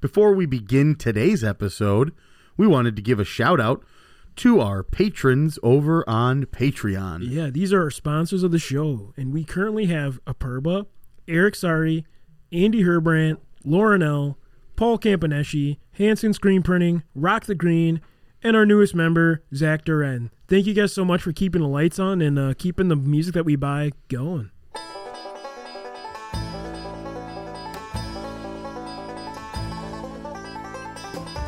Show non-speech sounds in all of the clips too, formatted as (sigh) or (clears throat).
Before we begin today's episode, we wanted to give a shout out to our patrons over on Patreon. Yeah, these are our sponsors of the show, and we currently have Aperba, Eric Sari, Andy Herbrandt, Lauren L., Paul Campaneschi, Hanson Screen Printing, Rock the Green, and our newest member, Zach Duren. Thank you guys so much for keeping the lights on and uh, keeping the music that we buy going.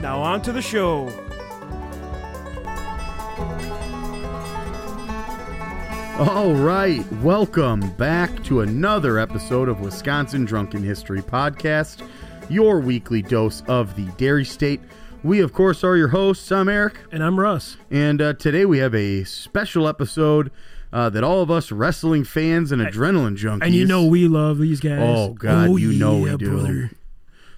Now on to the show. All right, welcome back to another episode of Wisconsin Drunken History Podcast, your weekly dose of the Dairy State. We, of course, are your hosts. I'm Eric, And I'm Russ. and uh, today we have a special episode uh, that all of us wrestling fans and adrenaline junkies. And you know we love these guys. Oh, God, you know we do. brother.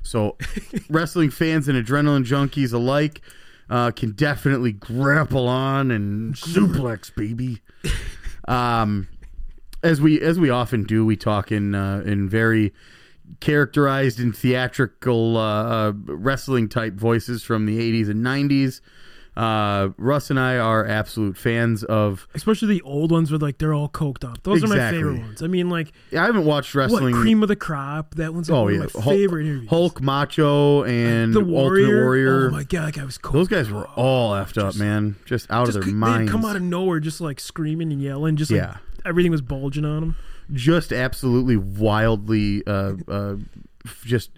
So, (laughs) wrestling fans and adrenaline junkies alike uh, can definitely grapple on and suplex, baby. (laughs) Um, as we as we often do, we talk in uh, in very characterized and theatrical uh, uh, wrestling type voices from the '80s and '90s. Uh, Russ and I are absolute fans of. Especially the old ones where like they're all coked up. Those are my favorite ones. I mean, like I haven't watched wrestling. what cream of the crop. That one's like oh one yeah, my Hulk, favorite interviews. Hulk, Macho, and the warrior. Ultimate Warrior. Oh my god, that guy was coked. Those guys were all effed up, man. Just out just of their cou- minds. Come out of nowhere, just like screaming and yelling. Just like Yeah. everything was bulging on them. just absolutely wildly, uh, uh, just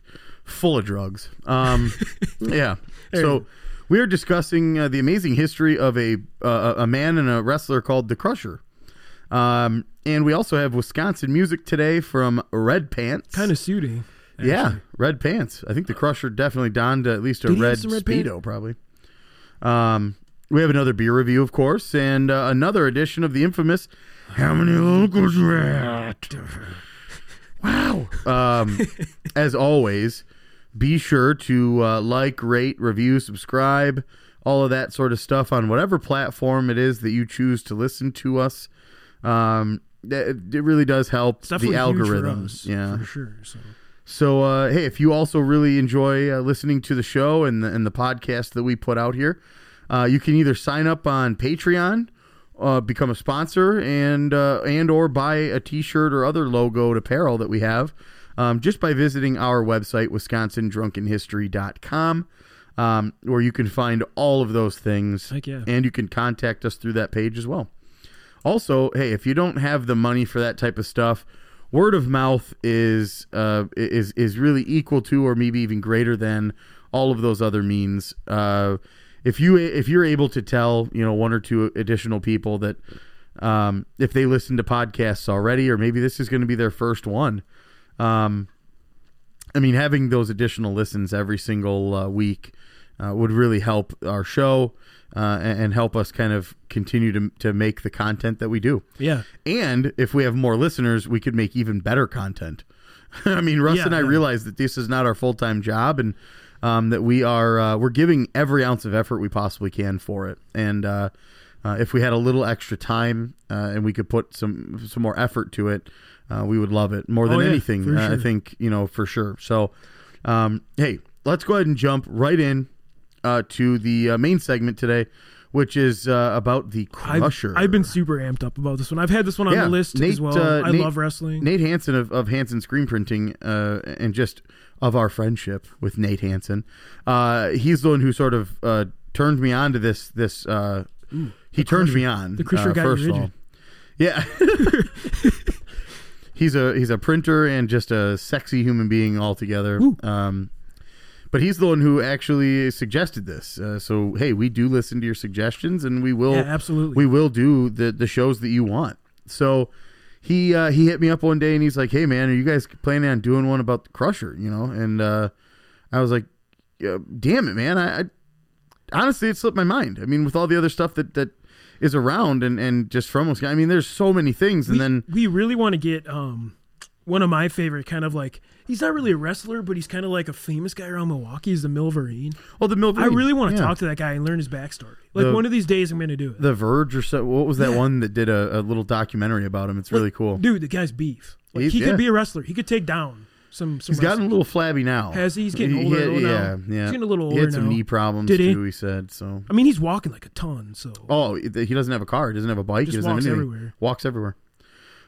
full of drugs. Um, (laughs) yeah. So we are discussing uh, the amazing history of a uh, a man and a wrestler called the Crusher. Um, and we also have Wisconsin music today from Red Pants. Kind of suiting. Yeah, red pants. I think the Crusher definitely donned at least a Did red red speedo, probably. Um, we have another beer review, of course, and uh, another edition of the infamous "How many locals you at?" (laughs) Wow. Um, as always, be sure to uh, like, rate, review, subscribe, all of that sort of stuff on whatever platform it is that you choose to listen to us. Um, it, it really does help the algorithms. huge for us, yeah, for sure. So so, uh, hey, if you also really enjoy uh, listening to the show and the, and the podcast that we put out here, uh, you can either sign up on Patreon, uh, become a sponsor, and uh, and or buy a T-shirt or other logoed apparel that we have, um, just by visiting our website, WisconsinDrunkenHistory.com, um, where you can find all of those things, Heck yeah. and you can contact us through that page as well. Also, hey, if you don't have the money for that type of stuff, word of mouth is uh, is is really equal to, or maybe even greater than, all of those other means. Uh, if you if you're able to tell you know one or two additional people that um, if they listen to podcasts already, or maybe this is going to be their first one. Um, I mean, having those additional listens every single uh, week uh, would really help our show uh, and, and help us kind of continue to to make the content that we do. yeah, And if we have more listeners, we could make even better content. (laughs) I mean, Russ Yeah, and I yeah. realize that this is not our full time job, and um, that we are uh, we're giving every ounce of effort we possibly can for it. And uh, if we had a little extra time uh, and we could put some some more effort to it, uh, we would love it more than Oh, yeah, anything. uh, I think you know for sure. So, um, hey, let's go ahead and jump right in uh, to the uh, main segment today, which is uh, about the I've, Crusher. I've been super amped up about this one. I've had this one on Yeah, the list Nate, as well. I Nate- love wrestling. Nate Hansen of, of Hansen Screen Printing, uh, and just of our friendship with Nate Hansen. Uh, he's the one who sort of uh, turned me on to this. This uh, he turns me on. the Crusher uh, you first of all. Yeah. (laughs) he's a he's a printer and just a sexy human being altogether. Um, but he's the one who actually suggested this. Uh, so hey, we do listen to your suggestions, and we will Yeah, absolutely. we will do the the shows that you want. So he uh, he hit me up one day and he's like, "Hey man, are you guys planning on doing one about the Crusher?" You know, and uh, I was like, uh, damn it, man, I, I honestly it slipped my mind. I mean, with all the other stuff that that is around and and just from Wisconsin, I mean, there's so many things, and we, then we really want to get um one of my favorite kind of like he's not really a wrestler, but he's kind of like a famous guy around Milwaukee. He's the Milverine. oh, the Milverine. I really want to yeah. talk to that guy and learn his backstory. Like The- one of these days, I'm going to do it. The Verge or so. What was that Yeah. one that did a, a little documentary about him? It's really cool. Dude, the guy's beef. Like, he yeah. could be a wrestler. He could take down some. some He's gotten a little flabby now. Has he? He's getting He- older he- now. yeah, yeah. He's getting a little older. He had some now. knee problems Did he? too. He said so. I mean, he's walking like a ton. So Oh, he doesn't have a car. He doesn't have a bike. Just he doesn't walks have anything. everywhere. Walks everywhere.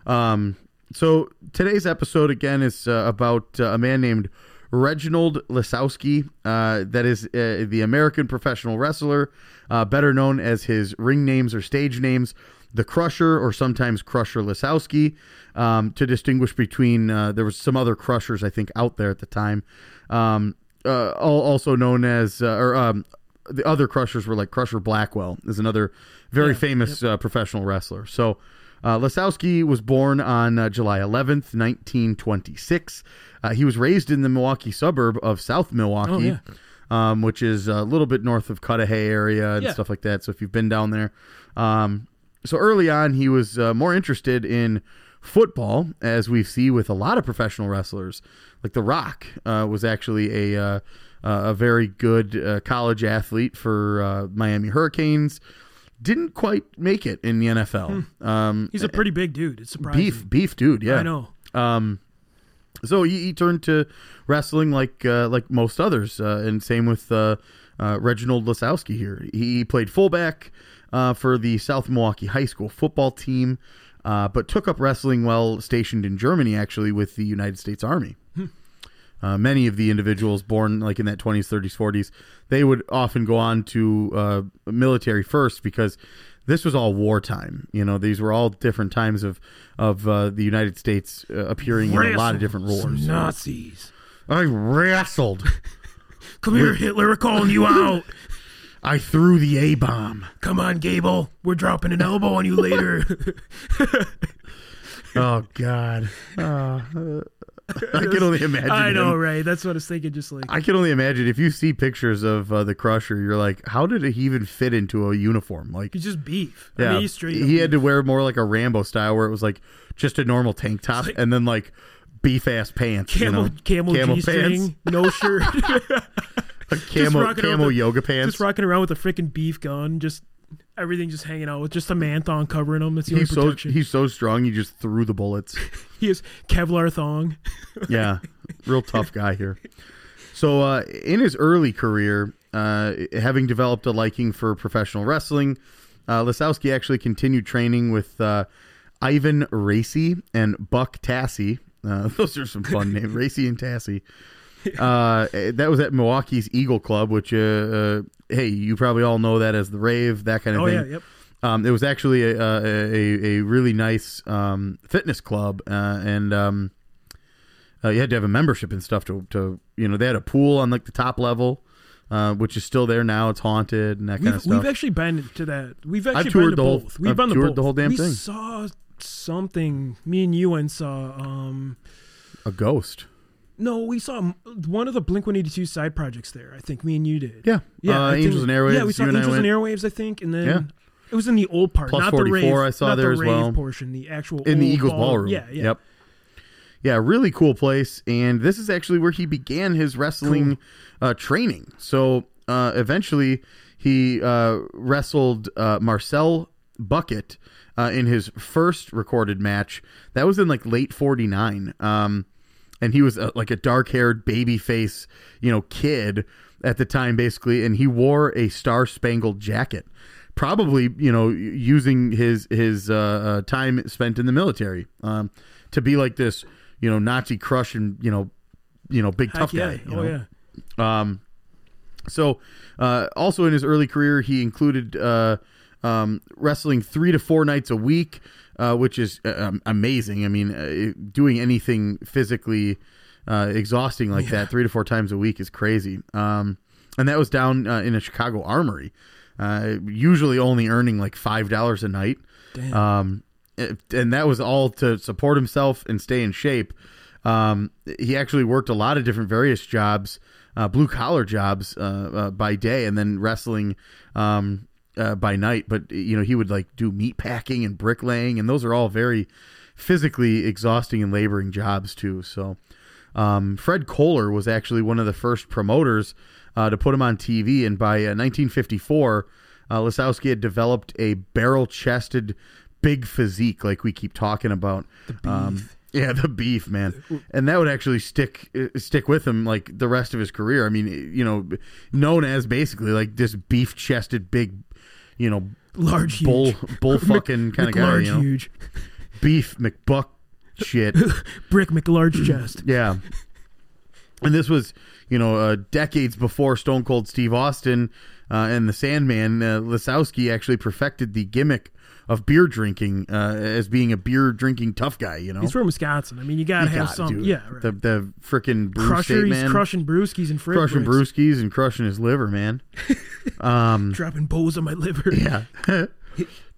Um. So today's episode again is uh, about uh, a man named Reginald Lisowski. Uh, that is uh, the American professional wrestler, uh, better known as his ring names or stage names, the Crusher, or sometimes Crusher Lisowski. Um, to distinguish between, uh, there was some other Crushers I think out there at the time. Um, uh, also known as, uh, or um, the other Crushers were like Crusher Blackwell is another very Yeah, famous uh, professional wrestler. So. Uh, Lasowski was born on uh, July 11th, 1926. Uh, he was raised in the Milwaukee suburb of South Milwaukee, Oh, yeah. um, which is a little bit north of Cudahy area and Yeah. stuff like that. So if you've been down there, um, so early on he was uh, more interested in football, as we see with a lot of professional wrestlers. Like The Rock uh, was actually a uh, uh, a very good uh, college athlete for uh, Miami Hurricanes. Didn't quite make it in the NFL. Um, he's a pretty big dude. It's surprising. beef, beef dude. Yeah, I know. um, so he, he turned to wrestling like uh, like most others, uh, and same with uh, uh, Reginald Lasowski here. He played fullback uh, for the South Milwaukee High School football team, uh, but took up wrestling while stationed in Germany, actually with the United States Army. Uh, many of the individuals born like in that 20s, 30s, 40s, they would often go on to uh, military first because this was all wartime. You know, these were all different times of of uh, the United States uh, appearing in a lot of different wars. Nazis. I wrestled. (laughs) Come here, Hitler. We're calling you out. (laughs) I threw the A bomb. Come on, Gable. We're dropping an elbow on you later. (laughs) (laughs) Oh God. Uh, (laughs) I can only imagine. I know, him. right? That's what I was thinking. Just like I can only imagine if you see pictures of uh, the Crusher, you're like, how did he even fit into a uniform? Like, he's just beef. I yeah, mean, he's straight. he had to wear more like a Rambo style, where it was like just a normal tank top like- and then like beef ass pants, camel you know? camel, Camel G string, no shirt, Like camo camo with- yoga pants. just rocking around with a freaking beef gun, just everything just hanging out with just a man thong covering him. That's the only He's so protection. he's so strong. He just threw the bullets. (laughs) he is Kevlar thong. (laughs) yeah, real tough guy here. So uh, in his early career, uh, having developed a liking for professional wrestling, uh, Lisowski actually continued training with uh, Ivan Racy and Buck Tassie. Uh, (laughs) those are some fun names, Racy and Tassie. (laughs) Uh, that was at Milwaukee's Eagle Club, which, uh, uh, hey, you probably all know that as the Rave, that kind of Oh thing. yeah, yep. Um, it was actually a, a, a, a really nice um, fitness club, uh, and um, uh, you had to have a membership and stuff to, to you know they had a pool on like the top level, uh, which is still there now. It's haunted and that kind We've, of stuff. we've actually been to that. We've actually toured been to the whole- both. We've I've been to toured both. the whole damn we thing. saw something. Me and you and saw. Um, a ghost. No, we saw one of the Blink One Eighty Two side projects there. I think me and you did. Yeah, Yeah, Uh, Angels and Airwaves. Yeah, we saw you and Angels and. Airwaves. I think, and then Yeah. it was in the old part, Plus not the 44 rave. I saw not there the as rave well. portion, the actual in the Eagles ball- ballroom. Yeah, yeah. Yep. Yeah, really cool place, and this is actually where he began his wrestling uh, training. So uh, eventually, he uh, wrestled uh, Marcel Bucket uh, in his first recorded match. That was in like late '49, um, and he was uh, like a dark-haired baby face, you know, kid at the time, basically, and he wore a star-spangled jacket probably you know using his his uh, uh, time spent in the military um, to be like this you know Nazi crushing you know you know big Heck tough yeah. guy. Oh know? yeah. Um, so, uh, also in his early career, he included uh, um, wrestling three to four nights a week, uh, which is uh, um, amazing. I mean, uh, doing anything physically uh, exhausting like that three to four times a week is crazy. Um, and that was down uh, in a Chicago armory, uh, usually only earning like five dollars a night. Um, and that was all to support himself and stay in shape. Um, he actually worked a lot of different various jobs uh, blue collar jobs uh, uh, by day, and then wrestling um, uh, by night. But you know, he would like do meat packing and bricklaying, and those are all very physically exhausting and laboring jobs too. So, um, Fred Kohler was actually one of the first promoters uh, to put him on TV, and by uh, 1954, uh, Lasowski had developed a barrel-chested, big physique, like we keep talking about. Um, yeah, the beef, man, and that would actually stick uh, stick with him like the rest of his career. I mean, you know, known as basically like this beef-chested, big, you know, Large, bull huge. bull (laughs) fucking kind of guy. You know? huge. beef McBuck shit. (laughs) Brick McLarge (clears throat) chest. Yeah. And this was, you know, uh, decades before Stone Cold Steve Austin uh, and the Sandman. Uh, Lasowski actually perfected the gimmick of beer drinking uh, as being a beer drinking tough guy. You know, He's from Wisconsin. I mean, you gotta You have got some. dude. Yeah, right. the the freaking Crusher, he's crushing brewskis and fridge crushing bricks. brewskis and crushing his liver, man. (laughs) Um, dropping bows on my liver. (laughs) yeah. (laughs)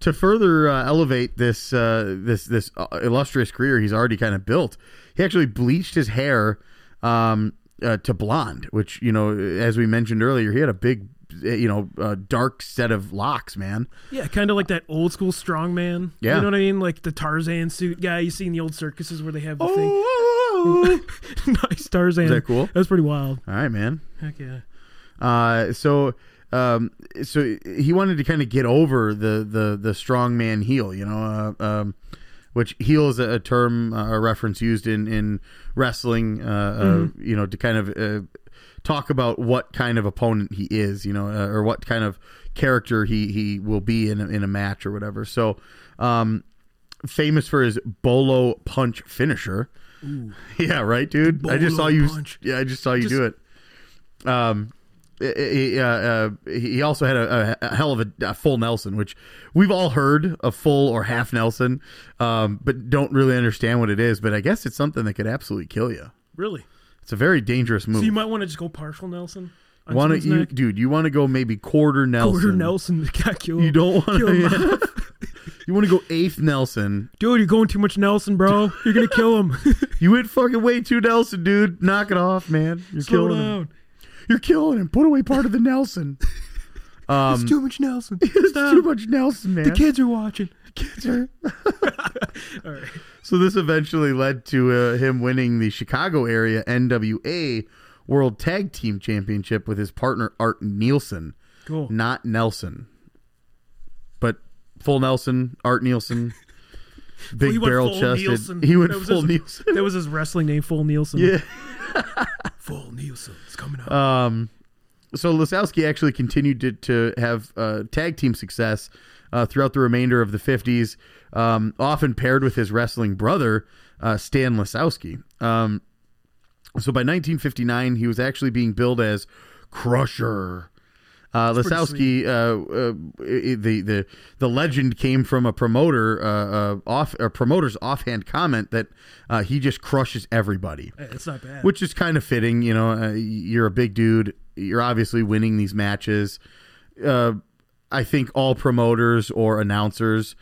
to further uh, elevate this uh, this this uh, illustrious career he's already kind of built, he actually bleached his hair um, uh, to blonde, which you know, as we mentioned earlier, he had a big, you know, uh, dark set of locks, man. Yeah, kind of like that old school strongman. Yeah. You know what I mean? Like the Tarzan suit guy you see in the old circuses where they have the Oh, thing. (laughs) nice Tarzan. Is that cool? That's pretty wild. all right, man. Heck yeah. Uh, so. Um, so he wanted to kind of get over the the the strong man heel, you know, uh, um, which heel is a, a term, uh, a reference used in in wrestling, uh, uh, you know, to kind of uh, talk about what kind of opponent he is, you know, uh, or what kind of character he he will be in a, in a match or whatever. So, um, famous for his bolo punch finisher. Yeah, right, dude. I just saw you. punch. Yeah, I just saw you Just- do it. Um, he, uh, uh, he also had a, a hell of a, a full Nelson, which we've all heard a full or half Nelson, um, but don't really understand what it is. But I guess it's something that could absolutely kill you. Really? It's a very dangerous move. So you might want to just go partial Nelson. want to, you, dude? You want to go maybe quarter Nelson? Quarter Nelson got killed. You don't want Kill him to. (laughs) you want to go eighth Nelson? Dude, you're going too much Nelson, bro. You're gonna kill him. (laughs) You went fucking way too Nelson, dude. Knock it off, man. You're Slow killing him. You're killing him. Put away part of the Nelson. (laughs) Um, It's too much Nelson. it's Stop. too much Nelson, man. The kids are watching. The kids are. All right. So this eventually led to uh, him winning the Chicago area NWA World Tag Team Championship with his partner Art Nielsen, Cool. not Nelson, but full Nelson, Art Nielsen, (laughs) big went barrel chested. Nielsen. He went full his- Nielsen. That was his wrestling name, Full Nielsen. Yeah. (laughs) Full Nielsen. It's coming up. Um, so Lasowski actually continued to, to have uh, tag team success uh, throughout the remainder of the 50s, um, often paired with his wrestling brother, uh, Stan Lasowski. Um, so by 1959, he was actually being billed as Crusher. Uh, Lasowski, uh, uh, the the the legend came from a promoter uh, uh, off a promoter's offhand comment that uh, he just crushes everybody it's not bad. which is kind of fitting. You know, uh, you're a big dude. You're obviously winning these matches. Uh, I think all promoters or announcers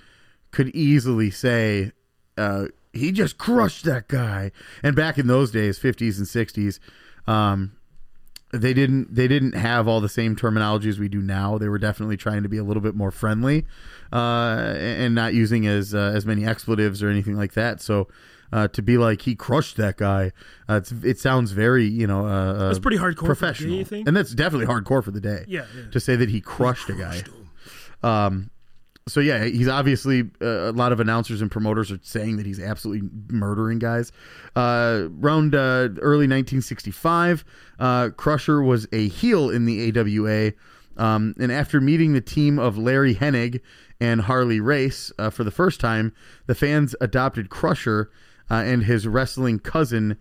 could easily say uh, he just crushed that guy. And back in those days, 50s and 60s, um, they didn't they didn't have all the same terminology as we do now. They were definitely trying to be a little bit more friendly uh, and not using as uh, as many expletives or anything like that. So uh, to be like he crushed that guy, uh, it's, it sounds very you know uh, That's pretty hardcore for the day, professional, think? and that's definitely hardcore for the day. Yeah, yeah. to say that he crushed a guy. Um, so yeah, he's obviously uh, a lot of announcers and promoters are saying that he's absolutely murdering guys. Uh, around uh, early 1965, uh, Crusher was a heel in the AWA, um, and after meeting the team of Larry Hennig and Harley Race uh, for the first time, the fans adopted Crusher uh, and his wrestling cousin.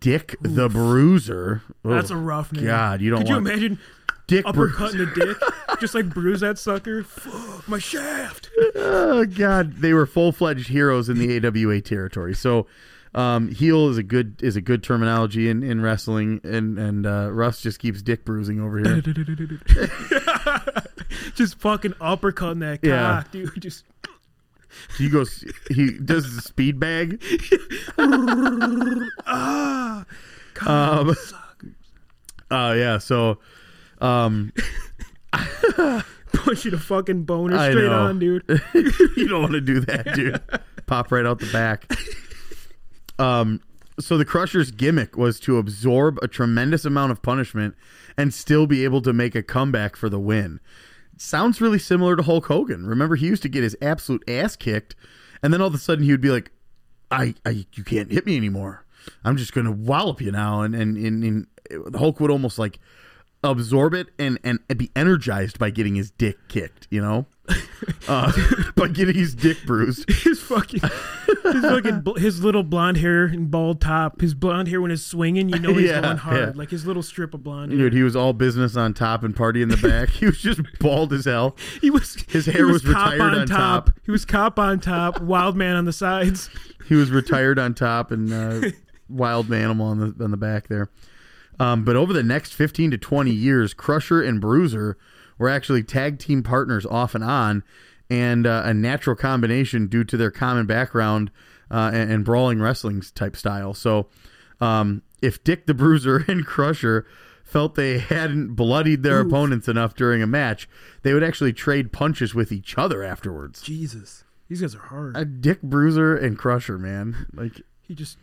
Dick the Bruiser. That's a rough name. God, you don't Could want you imagine Dick uppercutting the dick? Just like bruise that sucker. Fuck, my shaft. oh god they were full-fledged heroes in the awa territory so um, heel is a good is a good terminology in, in wrestling and and uh, russ just keeps dick bruising over here (laughs) just fucking uppercutting that Yeah. cock, dude. Just he goes he does the speed bag (laughs) ah. um, Uh, yeah. So, um, (laughs) Punch you to fucking boner I straight know. on, dude. (laughs) you don't want to do that, dude. (laughs) Pop right out the back. Um, so the Crusher's gimmick was to absorb a tremendous amount of punishment and still be able to make a comeback for the win. Sounds really similar to Hulk Hogan. Remember, he used to get his absolute ass kicked, and then all of a sudden he would be like, "I, I you can't hit me anymore. I'm just gonna wallop you now." And and and, and Hulk would almost like absorb it and and be energized by getting his dick kicked. You know, (laughs) uh, (laughs) by getting his dick bruised. (laughs) his fucking, his fucking, his little blonde hair and bald top. His blonde hair when it's swinging, you know he's Yeah, going hard. yeah. Like his little strip of blonde. hair. Dude, he was all business on top and party in the back. he was just bald as hell. He was His hair was cop retired on top. He was cop on top, wild man on the sides. He was retired on top and uh, wild animal on the on the back there. Um, but over the next 15 to 20 years, Crusher and Bruiser were actually tag team partners off and on, and uh, a natural combination due to their common background uh, and, and brawling wrestling type style. So, um, if Dick the Bruiser (laughs) and Crusher felt they hadn't bloodied their Oof. opponents enough during a match, they would actually trade punches with each other afterwards. Jesus, these guys are hard. A Dick Bruiser and Crusher, man, like he just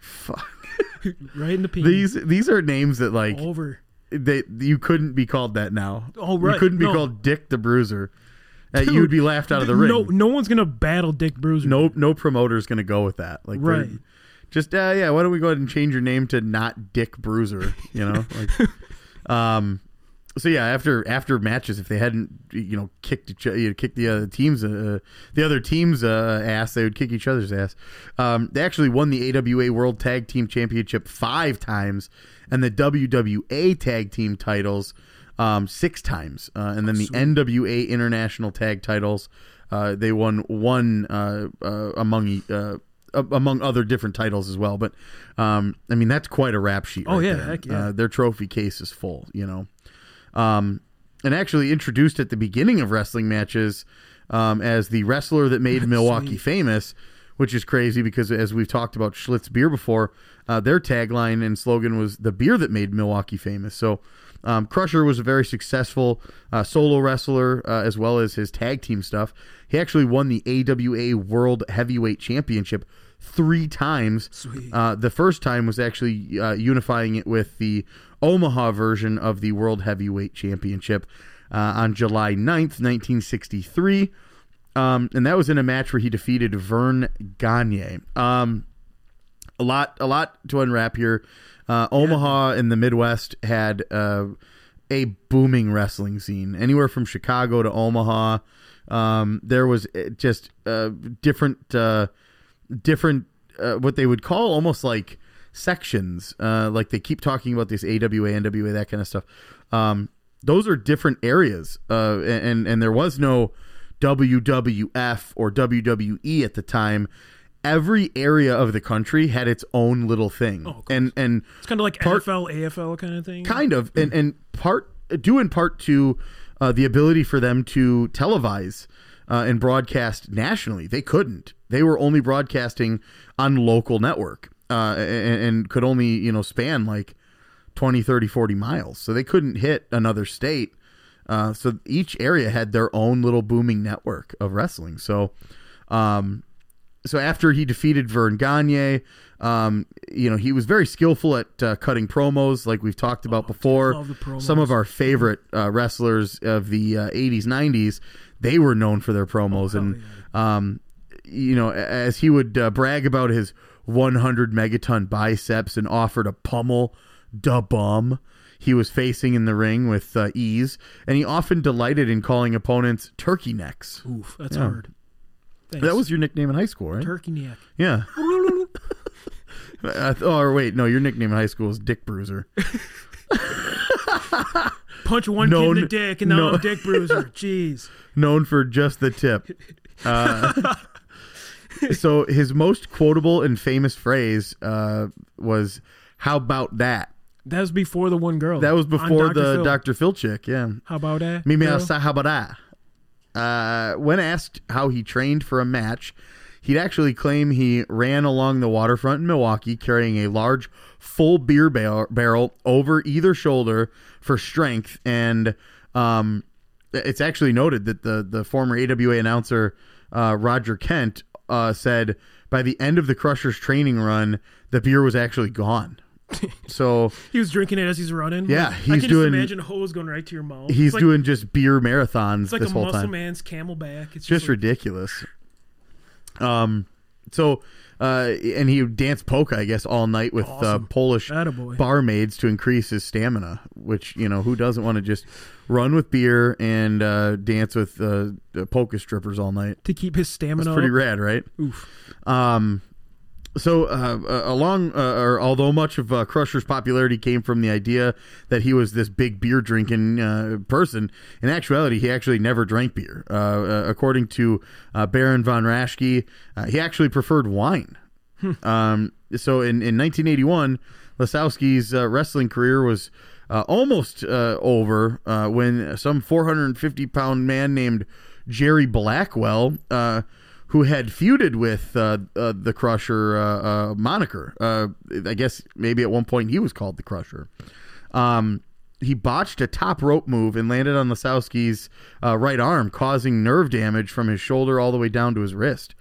fuck. (laughs) right in the peen. These these are names that like over. they you couldn't be called that now. Oh, right, You couldn't be No. called Dick the Bruiser. Dude, you would be laughed out of the ring. No, no one's gonna battle Dick Bruiser. no no promoter's gonna go with that. Like Right. Just uh, yeah, why don't we go ahead and change your name to not Dick Bruiser? You know, (laughs) like, um. So yeah, after after matches, if they hadn't you know kicked each you know, kicked the other teams uh, the other team's uh, ass, they would kick each other's ass. Um, they actually won the AWA World Tag Team Championship five times, and the WWA Tag Team titles um, six times, uh, and then the NWA International Tag titles. Uh, they won one uh, uh, among uh, among other different titles as well. But um, I mean, that's quite a rap sheet. Oh, right yeah, heck yeah. Uh, their trophy case is full. You know um, and actually introduced at the beginning of wrestling matches um, as the wrestler that made Milwaukee Sweet. famous, which is crazy because as we've talked about Schlitz beer before, uh, their tagline and slogan was the beer that made Milwaukee famous. So um, Crusher was a very successful uh, solo wrestler uh, as well as his tag team stuff. He actually won the AWA World Heavyweight Championship three times. Sweet. Uh, the first time was actually uh, unifying it with the Omaha version of the World Heavyweight Championship uh, on July 9th, 1963. Um, and that was in a match where he defeated Verne Gagne. Um, a lot, a lot to unwrap here. Uh, Omaha in the Midwest had uh, a booming wrestling scene. Anywhere from Chicago to Omaha, um, there was uh, just uh, different, uh, different uh, what they would call almost like sections. Uh, like they keep talking about this AWA, NWA, that kind of stuff. Um, those are different areas, uh, and and there was no WWF or WWE at the time. Every area of the country had its own little thing, Oh, and and It's kind of like Part- NFL, AFL kind of thing. kind of and and part due in part to uh, the ability for them to televise uh, and broadcast nationally. They couldn't. They were only broadcasting on local network uh, and, and could only you know span like 20 30 40 miles. So they couldn't hit another state. Uh, so each area had their own little booming network of wrestling. So um, so after he defeated Verne Gagne, um, you know, he was very skillful at uh, cutting promos, like we've talked about before. love the. Some of our favorite uh, wrestlers of the uh, 80s, 90s, they were known for their promos. and, um, you know, as he would uh, brag about his 100 megaton biceps and offer to pummel da bum he was facing in the ring with uh, ease, and he often delighted in calling opponents turkey necks. Oof, that's Yeah. hard. Thanks. That was your nickname in high school, right? turkey neck. Yeah. (laughs) I th- oh, or wait, no, your nickname in high school was Dick Bruiser. (laughs) (laughs) Punch one Known- kid in the dick, and now no- I'm Dick Bruiser. (laughs) Jeez. known for just the tip. Uh, so his most quotable and famous phrase uh, was "How about that?" That was before the one girl. That was before Dr. the Phil. Dr. Phil chick. Yeah, How about that? Mimi how about that? Uh, when asked how he trained for a match, he'd actually claim he ran along the waterfront in Milwaukee carrying a large full beer bar- barrel over either shoulder for strength. And um, it's actually noted that the, the former AWA announcer, uh, Roger Kent, uh, said by the end of the Crushers training run, the beer was actually gone. (laughs) so He was drinking it as he's running. Yeah, Like, he's I can doing- just imagine a hose going right to your mouth. he's like, doing just beer marathons It's like this a whole muscle time. man's camelback. It's just just, like, ridiculous. Um, so uh, and he would dance polka, I guess, all night with uh, Polish Attaboy. barmaids to increase his stamina. Which you know, who doesn't want to just run with beer and uh, dance with uh, uh, polka strippers all night? to keep his That's stamina. pretty up. rad, right? Oof. Um, so, uh, uh, along, uh, or although much of uh, Crusher's popularity came from the idea that he was this big beer drinking uh, person, in actuality, he actually never drank beer. Uh, uh, according to uh, Baron von Raschke, uh, he actually preferred wine. um, so, in, in 1981, Lasowski's uh, wrestling career was uh, almost uh, over uh, when some 450 pound man named Jerry Blackwell. Who had feuded with uh, uh, the Crusher uh, uh, moniker. Uh, I guess maybe at one point he was called the Crusher. Um, he botched a top rope move and landed on Lasowski's uh, right arm, causing nerve damage from his shoulder all the way down to his wrist.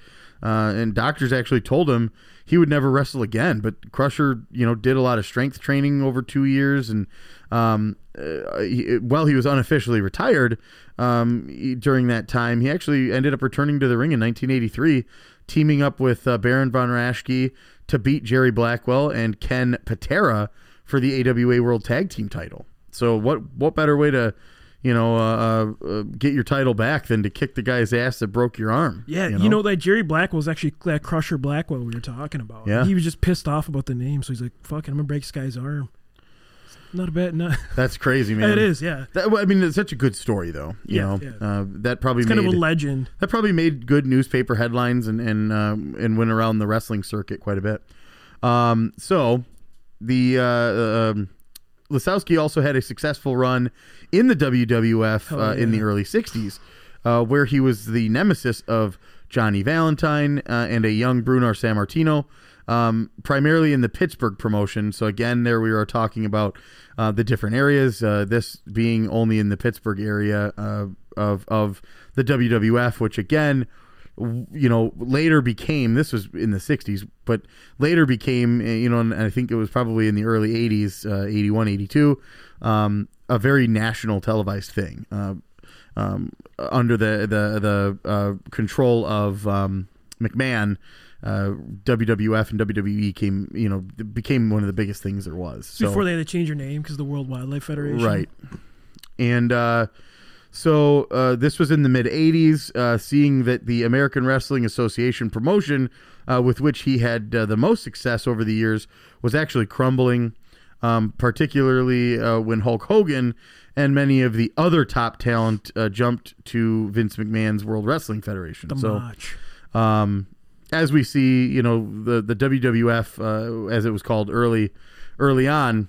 Uh, and doctors actually told him he would never wrestle again. But Crusher, you know, did a lot of strength training over two years, and um, uh, he, while he was unofficially retired um, he- during that time, he actually ended up returning to the ring in 1983, teaming up with uh, Baron von Raschke to beat Jerry Blackwell and Ken Patera for the AWA World Tag Team title. So what what better way to you know uh, uh, uh, get your title back than to kick the guy's ass that broke your arm? Yeah, you know? that Jerry Blackwell was actually that Crusher Blackwell we were talking about. Yeah. he was just pissed off about the name, so he's like, "Fuck it, I'm gonna break this guy's arm." Not a bad, not. (laughs) that's crazy, man. it is, yeah. That, I mean, it's such a good story, though. You Yeah, know, yeah. Uh, that probably It's made kind of a legend. that probably made good newspaper headlines and and um, and went around the wrestling circuit quite a bit. Um, so the uh, um, Lasowski also had a successful run in the WWF Hell uh, in the early '60s, uh, where he was the nemesis of Johnny Valentine uh, and a young Bruno Sammartino. Um, primarily in the Pittsburgh promotion. So again, there we are talking about uh, the different areas. Uh, this being only in the Pittsburgh area uh, of of the WWF, which again, you know, later became this was in the '60s, but later became uh, you know, and I think it was probably in the early '80s, uh, '81, '82, um, a very national televised thing. Uh, um, under the the the uh, control of um, McMahon, uh, WWF and WWE came, you know, became one of the biggest things there was. So, Before they had to change their name because the World Wildlife Federation. right, and uh, so uh, this was in the mid '80s. Uh, seeing that the American Wrestling Association promotion, uh, with which he had uh, the most success over the years, was actually crumbling. Um, particularly uh, when Hulk Hogan and many of the other top talent uh, jumped to Vince McMahon's World Wrestling Federation. The so, um, as we see, you know, the the WWF, uh, as it was called early early on,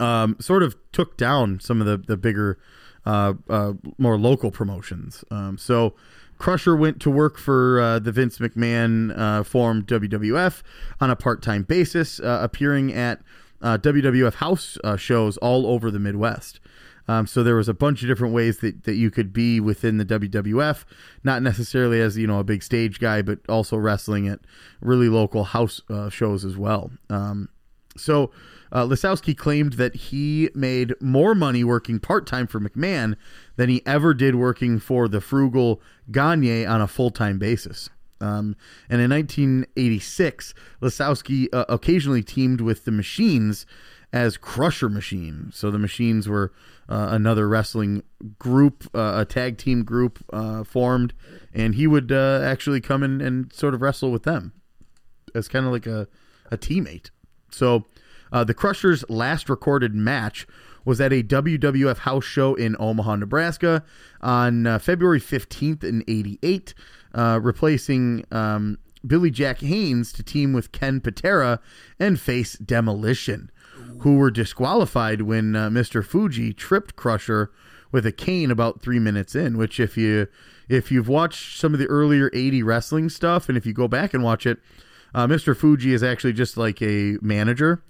um, sort of took down some of the the bigger, uh, uh, more local promotions. Um, so. Crusher went to work for uh, the Vince McMahon uh, formed WWF on a part time basis, uh, appearing at uh, WWF house shows all over the Midwest. Um, so there was a bunch of different ways that, that you could be within the WWF, not necessarily as you know a big stage guy, but also wrestling at really local house shows as well. Um, so uh, claimed that he made more money working part time for McMahon than he ever did working for the frugal Gagne on a full time basis. Um, and in 1986, Lasowski uh, occasionally teamed with the Machines as Crusher Machine. So the Machines were uh, another wrestling group, uh, a tag team group uh, formed, and he would uh, actually come in and sort of wrestle with them as kind of like a, a teammate. So uh, the Crushers' last recorded match was at a WWF house show in Omaha, Nebraska on uh, February 15th in 88, uh, replacing um, Billy Jack Haynes to team with Ken Patera and face Demolition, who were disqualified when uh, Mr. Fuji tripped Crusher with a cane about three minutes in. Which if you if you've watched some of the earlier '80 wrestling stuff, and if you go back and watch it, uh, Mr. Fuji is actually just like a manager,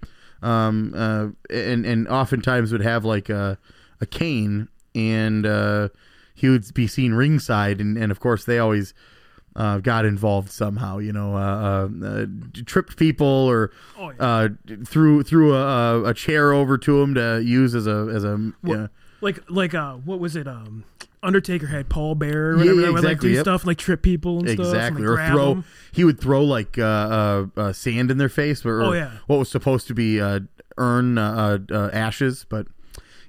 um, uh, and and oftentimes would have like a a cane, and uh, he would be seen ringside, and and of course they always uh, got involved somehow, you know, uh, uh, uh tripped people or Oh, yeah. uh, threw threw a, a chair over to him to use as a as a yeah. like like uh what was it um Undertaker had Paul Bearer or Yeah, whatever yeah, that would like do yep. stuff like trip people and stuff exactly like, or throw 'em. he would throw like uh, uh, uh, sand in their face or, Oh, yeah. what was supposed to be uh, urn uh, uh, ashes but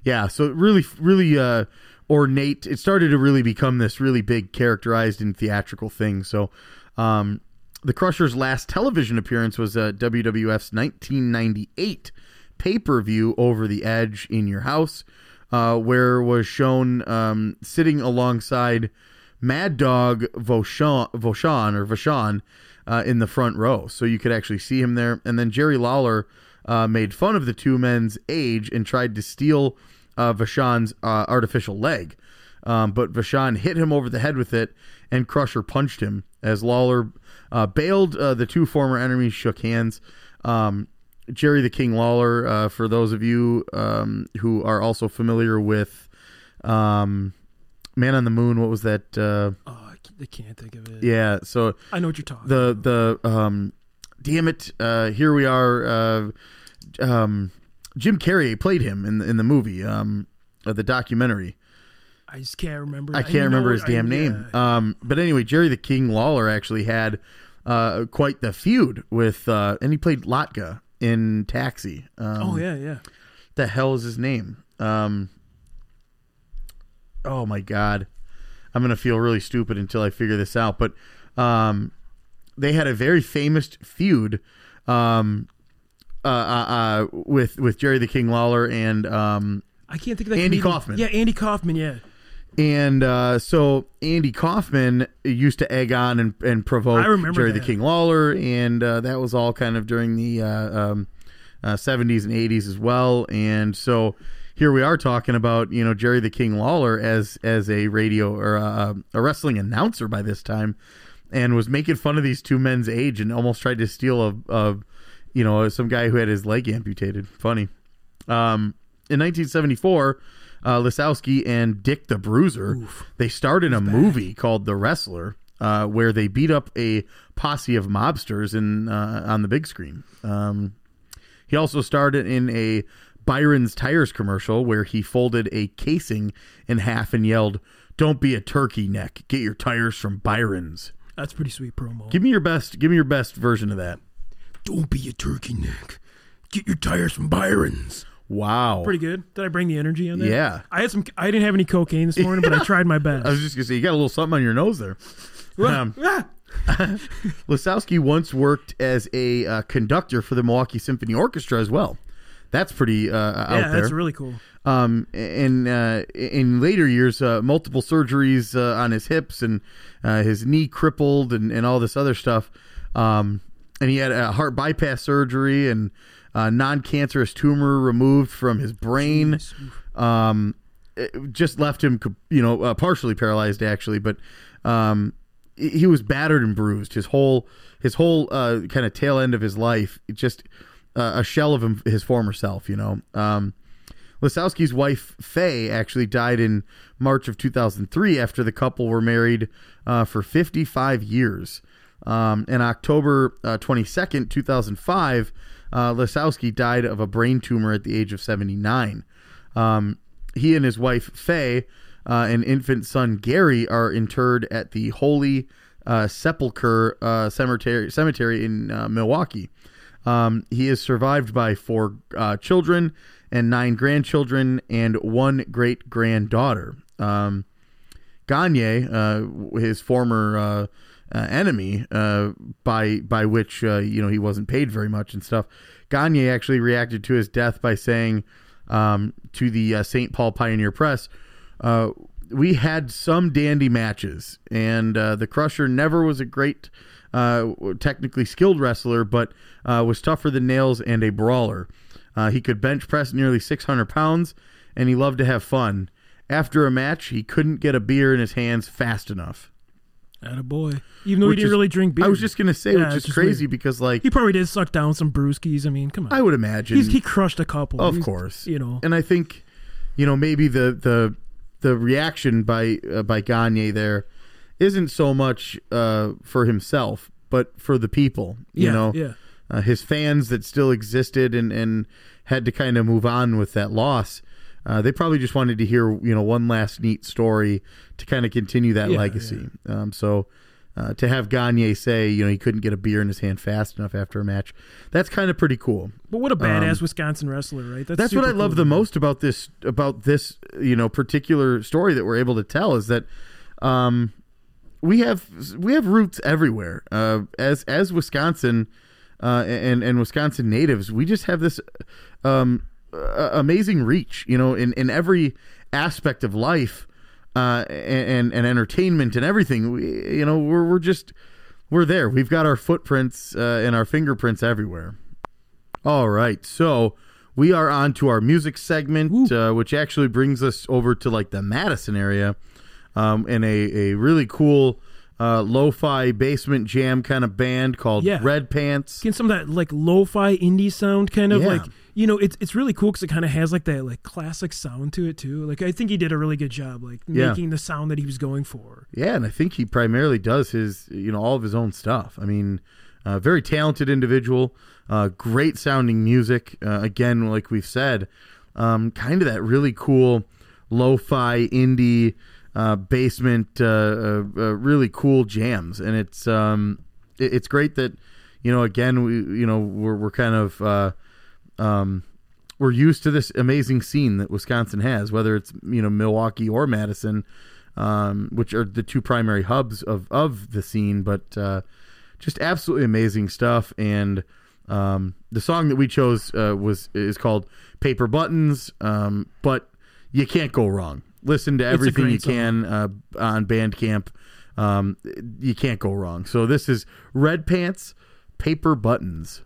yeah so really really uh, ornate it started to really become this really big characterized and theatrical thing so um, the crusher's last television appearance was uh, wwf's 1998 pay-per-view over the edge in your house uh, where was shown um, sitting alongside Mad Dog Vauchon, Vauchon or Vachon uh, in the front row, so you could actually see him there. And then Jerry Lawler uh, made fun of the two men's age and tried to steal uh, Vachon's uh, artificial leg, um, but Vachon hit him over the head with it, and Crusher punched him as Lawler uh, bailed. Uh, the two former enemies shook hands. Um, Jerry the King Lawler, uh, for those of you um, who are also familiar with um, Man on the Moon, what was that? Uh, Oh, I can't think of it. yeah, so I know what you're talking. the the um, damn it, uh, here we are. Uh, um, Jim Carrey played him in the, in the movie, um, uh, the documentary. I just can't remember. I can't remember his damn I- name. yeah. Um, but anyway, Jerry the King Lawler actually had uh, quite the feud with, uh, and he played Latka in Taxi. Um, oh yeah, yeah. the hell is his name? Um, oh my god, I'm gonna feel really stupid until I figure this out. But um, they had a very famous feud um, uh, uh, uh, with with Jerry the King Lawler and um, I can't think of that. Andy comedian. Kaufman. Yeah, Andy Kaufman. Yeah, and uh, so Andy Kaufman used to egg on and, and provoke Jerry the. King Lawler, and uh, that was all kind of during the uh, um, uh, 70s and 80s as well. And so here we are talking about you know Jerry the King Lawler as as a radio or a, a wrestling announcer by this time, and was making fun of these two men's age and almost tried to steal a, a you know some guy who had his leg amputated. Funny. Um, in 1974, uh, Lisowski and Dick the Bruiser they starred in a movie called The Wrestler, uh, where they beat up a posse of mobsters in uh, on the big screen. Um, he also starred in a Byron's tires commercial where he folded a casing in half and yelled, "Don't be a turkey neck. Get your tires from Byron's." that's pretty sweet promo. Give me your best. Give me your best version of that. Don't be a turkey neck. Get your tires from Byron's. Wow. Pretty good. Did I bring the energy on there? Yeah. I had some. I didn't have any cocaine this morning, but I (laughs) tried my best. I was just gonna say you got a little something on your nose there. Um, (laughs) Ah! (laughs) Lasowski once worked as a uh, conductor for the Milwaukee Symphony Orchestra as well. That's pretty uh, out yeah, there. that's really cool. um, and uh, in later years, uh, multiple surgeries uh, on his hips and uh, his knee crippled and, and all this other stuff. Um, and he had a heart bypass surgery and uh, non-cancerous tumor removed from his brain. Um, just left him, you know, uh, partially paralyzed actually, but um, he he was battered and bruised. His whole his whole uh, kind of tail end of his life, just uh, a shell of him, his former self. You know. Um, Lasowski's wife Faye actually died in March of 2003 after the couple were married uh, for 55 years. Um, and October uh, 22nd, 2005, uh, Lasowski died of a brain tumor at the age of 79. Um, he and his wife Faye uh, and infant son Gary are interred at the Holy uh, Sepulchre uh, Cemetery, cemetery in uh, Milwaukee. Um, he is survived by four uh, children and nine grandchildren and one great granddaughter. Um, Gagne, uh, his former uh, uh, enemy, uh, by by which you know he wasn't paid very much and stuff. Gagne actually reacted to his death by saying um, to the St. Paul Pioneer Press, "We had some dandy matches, and the Crusher never was a great." Uh, technically skilled wrestler, but uh, was tougher than nails and a brawler. Uh, he could bench press nearly 600 pounds, and he loved to have fun. After a match he couldn't get a beer in his hands fast enough. At a boy, even though Which he didn't is- really drink beer. I was just gonna say, Yeah, which is just crazy weird. because like he probably did suck down some brewskis. I mean, come on. I would imagine He's, he crushed a couple. Of He's- course. you know. and I think you know maybe the the the reaction by uh, by Gagne there isn't so much uh, for himself, but for the people. You yeah, know, yeah. uh, his fans that still existed and and had to kind of move on with that loss. Uh, they probably just wanted to hear you know one last neat story to kind of continue that Yeah, legacy. Um, so. Uh, to have Gagne say, you know, he couldn't get a beer in his hand fast enough after a match, that's kind of pretty cool. But what a badass Wisconsin wrestler, right? Um, That's what I super love the most about this about this you know particular story that we're able to tell is that um, we have we have roots everywhere. Uh, as as Wisconsin uh, and and Wisconsin natives, we just have this um, uh, amazing reach. You know, in in every aspect of life uh, and and entertainment and everything. We you know we're we're just we're there. We've got our footprints uh, and our fingerprints everywhere. All right, so we are on to our music segment, uh, which actually brings us over to like the Madison area, um, in a a really cool uh, lo-fi basement jam kind of band called Yeah. Red Pants. Getting some of that like lo-fi indie sound, kind of Yeah. like you know, it's it's really cool because it kind of has like that like classic sound to it too. Like I think he did a really good job, like Yeah. making the sound that he was going for. Yeah, and I think he primarily does his, you know, all of his own stuff. I mean, uh, very talented individual, uh, great sounding music. Uh, again, like we've said, um, kind of that really cool lo-fi indie uh, basement, uh, uh, uh, really cool jams, and it's um, it- it's great that you know, again, we you know we're we're kind of. Um, we're used to this amazing scene that Wisconsin has, whether it's you know Milwaukee or Madison, um, which are the two primary hubs of of the scene. But just absolutely amazing stuff. And um, the song that we chose uh, was is called "Paper Buttons," um, but you can't go wrong. Listen to everything you can uh, on Bandcamp. Um, you can't go wrong. So this is Red Pants, Paper Buttons.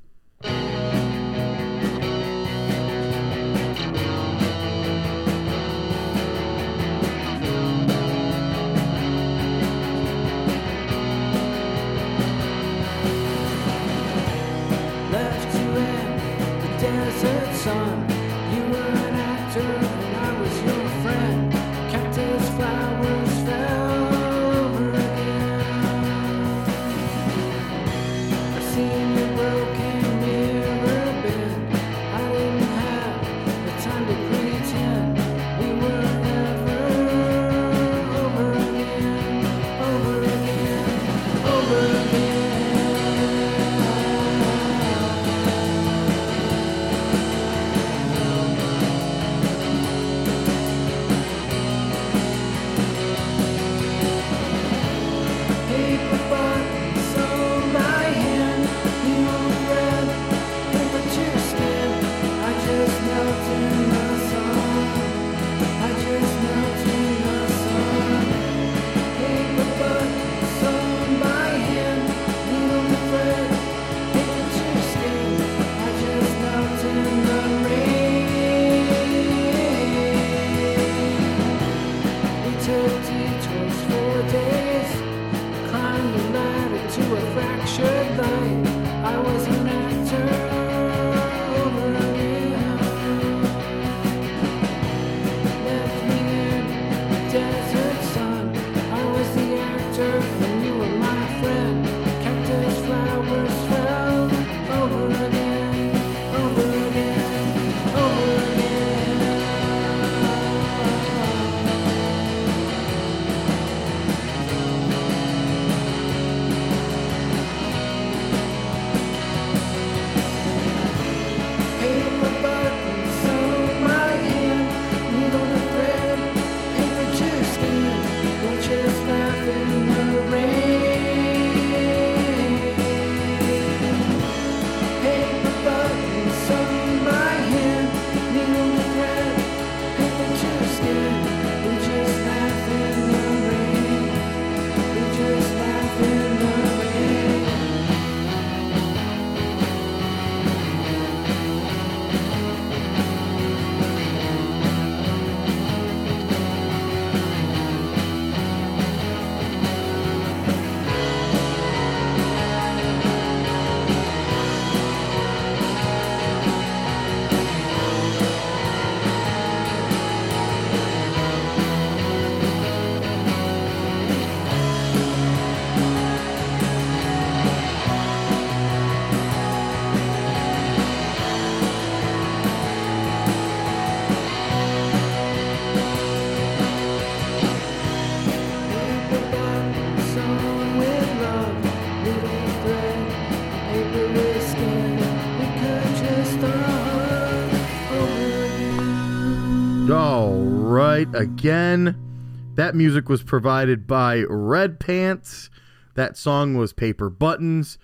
Again, that music was provided by Red Pants. That song was Paper Buttons.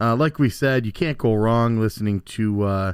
Uh, like we said, you can't go wrong listening to uh,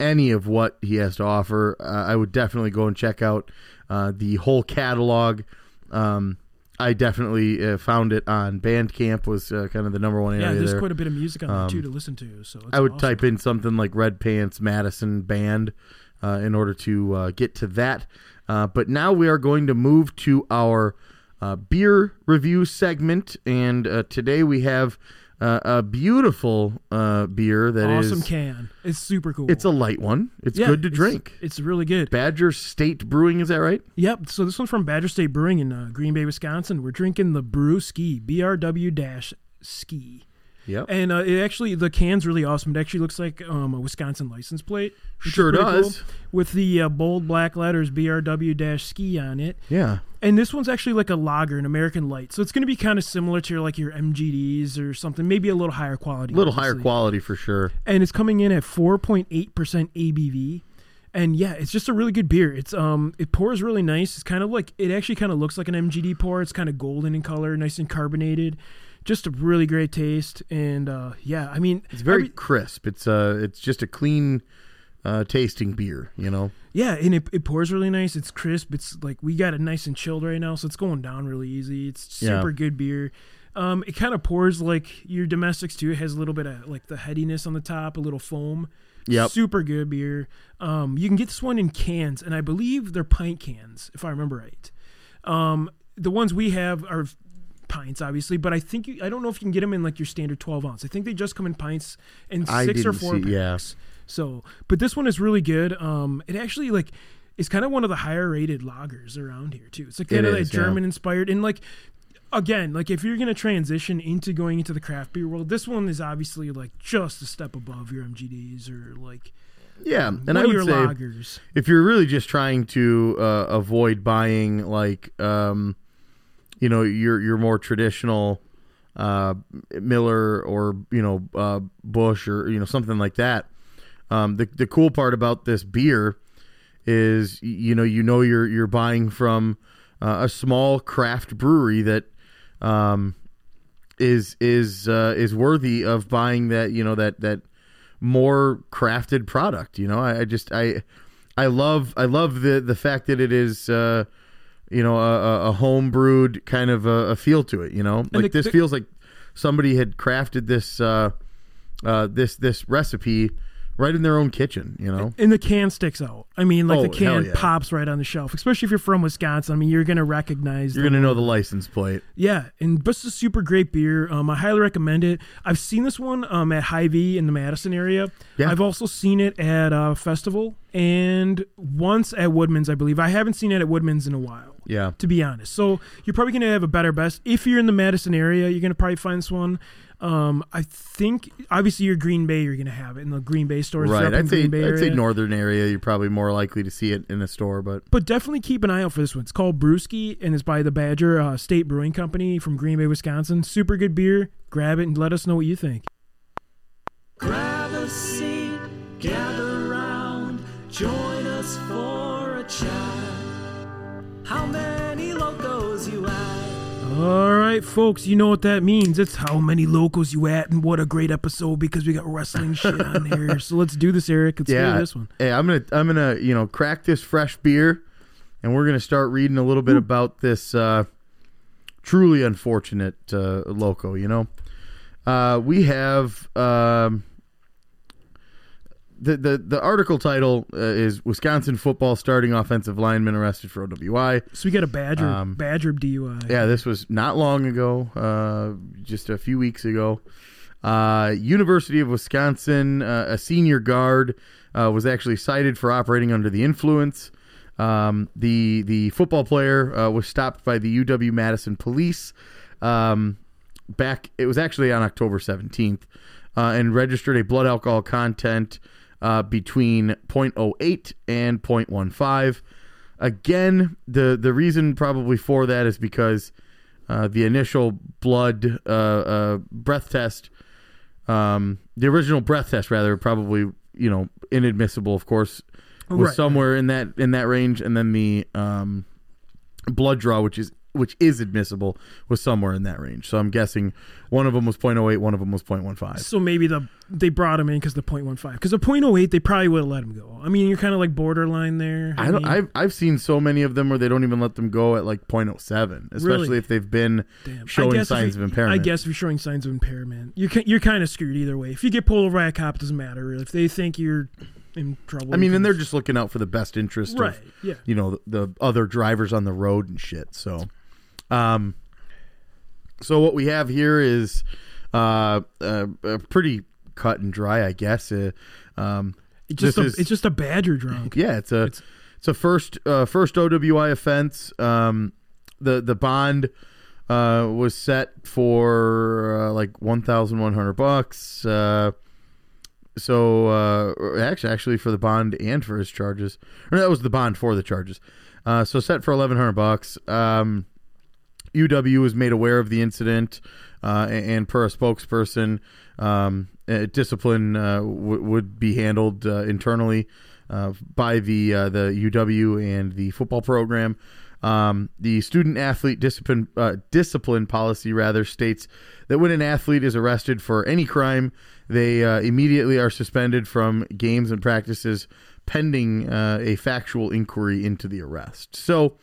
any of what he has to offer. Uh, I would definitely go and check out uh, the whole catalog. Um, I definitely uh, found it on Bandcamp. Was uh, kind of the number one Yeah, there's there. quite a bit of music on there too to listen to. So I would awesome. type in something like Red Pants Madison Band uh, in order to uh, get to that. Uh, but now we are going to move to our uh, beer review segment, and uh, today we have uh, a beautiful uh, beer that is. awesome can. It's super cool. It's a light one. It's Yeah, good to it's- drink. It's really good. Badger State Brewing, is that right? Yep. So this one's from Badger State Brewing in uh, Green Bay, Wisconsin. We're drinking the Brew Ski, BRW dash Ski. Yep. And uh, it actually, the can's really awesome. It actually looks like um, a Wisconsin license plate. Sure does. cool, with the uh, bold black letters BRW dash Ski on it. Yeah. And this one's actually like a lager, an American light. So it's going to be kind of similar to your, like your MGDs or something, maybe a little higher quality. A little higher quality for sure. and it's coming in at 4.8% ABV. And yeah, it's just a really good beer. It's um it pours really nice. It's kind of like it actually kind of looks like an MGD pour. It's kind of golden in color, nice and carbonated. Just a really great taste and uh yeah, I mean It's very every- crisp. It's uh, it's just a clean uh, tasting beer. You know. yeah, and it, it pours really nice. It's crisp. It's like we got it nice and chilled right now, so it's going down really easy. It's Yeah. super good beer. Um, it kind of pours like your domestics too. It has a little bit of like the headiness on the top, a little foam. Yeah, Super good beer. Um, you can get this one in cans, and I believe they're pint cans, if I remember right. Um, the ones we have are pints, obviously, but I think you, I don't know if you can get them in like your standard 12 ounce. I think they just come in pints and I six or four see- yeah. packs. So, but this one is really good. Um, it actually like is kind of one of the higher rated lagers around here too. It's like It kind of is, like yeah. German inspired, and like again, like if you're gonna transition into going into the craft beer world, this one is obviously like just a step above your MGDs or like Yeah, and I would say lagers. if you're really just trying to uh, avoid buying like um, you know your your more traditional uh, Miller or you know uh, Bush or you know something like that. Um, the the cool part about this beer is you know you know you're you're buying from uh, a small craft brewery that um, is is uh, is worthy of buying that you know that that more crafted product. You know, I, I just I I love I love the the fact that it is uh, you know a, a- a home brewed kind of a, a feel to it. You know, like the- this the- feels like somebody had crafted this uh, uh, this this recipe right in their own kitchen. You know, And the can sticks out. I mean, like Oh, the can yeah. pops right on the shelf, especially if you're from Wisconsin. I mean, you're gonna recognize. you're gonna know the license plate. Yeah, and this is a super great beer. Um, I highly recommend it. I've seen this one um, at Hy-Vee in the Madison area. Yeah. I've also seen it at a festival and once at Woodman's, I believe. I haven't seen it at Woodman's in a while, Yeah, to be honest. So you're probably going to have a better best. If you're in the Madison area, you're going to probably find this one. Um, I think, obviously, you're Green Bay, you're going to have it in the Green Bay stores. right. I'd say Green Bay I'd say northern area. You're probably more likely to see it in a store, but But definitely keep an eye out for this one. It's called Brewski, and it's by the Badger uh, State Brewing Company from Green Bay, Wisconsin. Super good beer. Grab it and let us know what you think. Grab a seat, gather round, join us for a chat. How many locos you at? All right, folks, you know what that means. It's how many locals you at, and what a great episode because we got wrestling shit on (laughs) here. So let's do this, Eric. Let's yeah, this one. Hey, I'm gonna I'm gonna you know crack this fresh beer, and we're gonna start reading a little bit about this uh, truly unfortunate uh, loco. You know, uh, we have um, the the the article title uh, is Wisconsin football starting offensive lineman arrested for OWI. So we got a Badger, Um, Badger DUI. Yeah, this was not long ago, uh, just a few weeks ago. Uh, University of Wisconsin, uh, a senior guard, uh, was actually cited for operating under the influence. Um, the the football player uh, was stopped by the UW Madison police. Um, back, it was actually on October seventeenth, uh, and registered a blood alcohol content uh, between 0.08 and 0.15. Again, the the reason probably for that is because uh, the initial blood uh, uh, breath test, um, the original breath test rather, probably you know inadmissible, of course, was Right, somewhere in that in that range, and then the um, blood draw, which is which is admissible, was somewhere in that range. So I'm guessing one of them was 0.08, one of them was 0.15. So maybe the they brought him in because the .15 because the .08 they probably would have let him go. I mean, you're kind of like borderline there. I don't. mean, I've I've seen so many of them where they don't even let them go at like 0.07, especially Really? if they've been damn. I showing signs you- of impairment. I guess if you're showing signs of impairment, you're you're kind of screwed either way. If you get pulled over by a cop, it doesn't matter. If they think you're in trouble, I mean, and they're just looking out for the best interest right. of Yeah. you know the, the other drivers on the road and shit. So, um, so what we have here is uh, uh, uh pretty cut and dry, I guess. Uh, um, It's just a, is- it's just a badger drunk. (laughs) yeah, it's a It's- it's, a first uh, first OWI offense. Um, the the bond uh, was set for uh, like one thousand one hundred bucks. Uh, so uh, actually, actually for the bond and for his charges, or that was the bond for the charges. Uh, so set for eleven hundred bucks. Um, UW was made aware of the incident, uh, and, per a spokesperson, um, discipline uh, w- would be handled uh, internally uh, by the uh, the UW and the football program. Um, the student athlete discipline uh, discipline policy rather states that when an athlete is arrested for any crime, they immediately are suspended from games and practices pending a factual inquiry into the arrest. So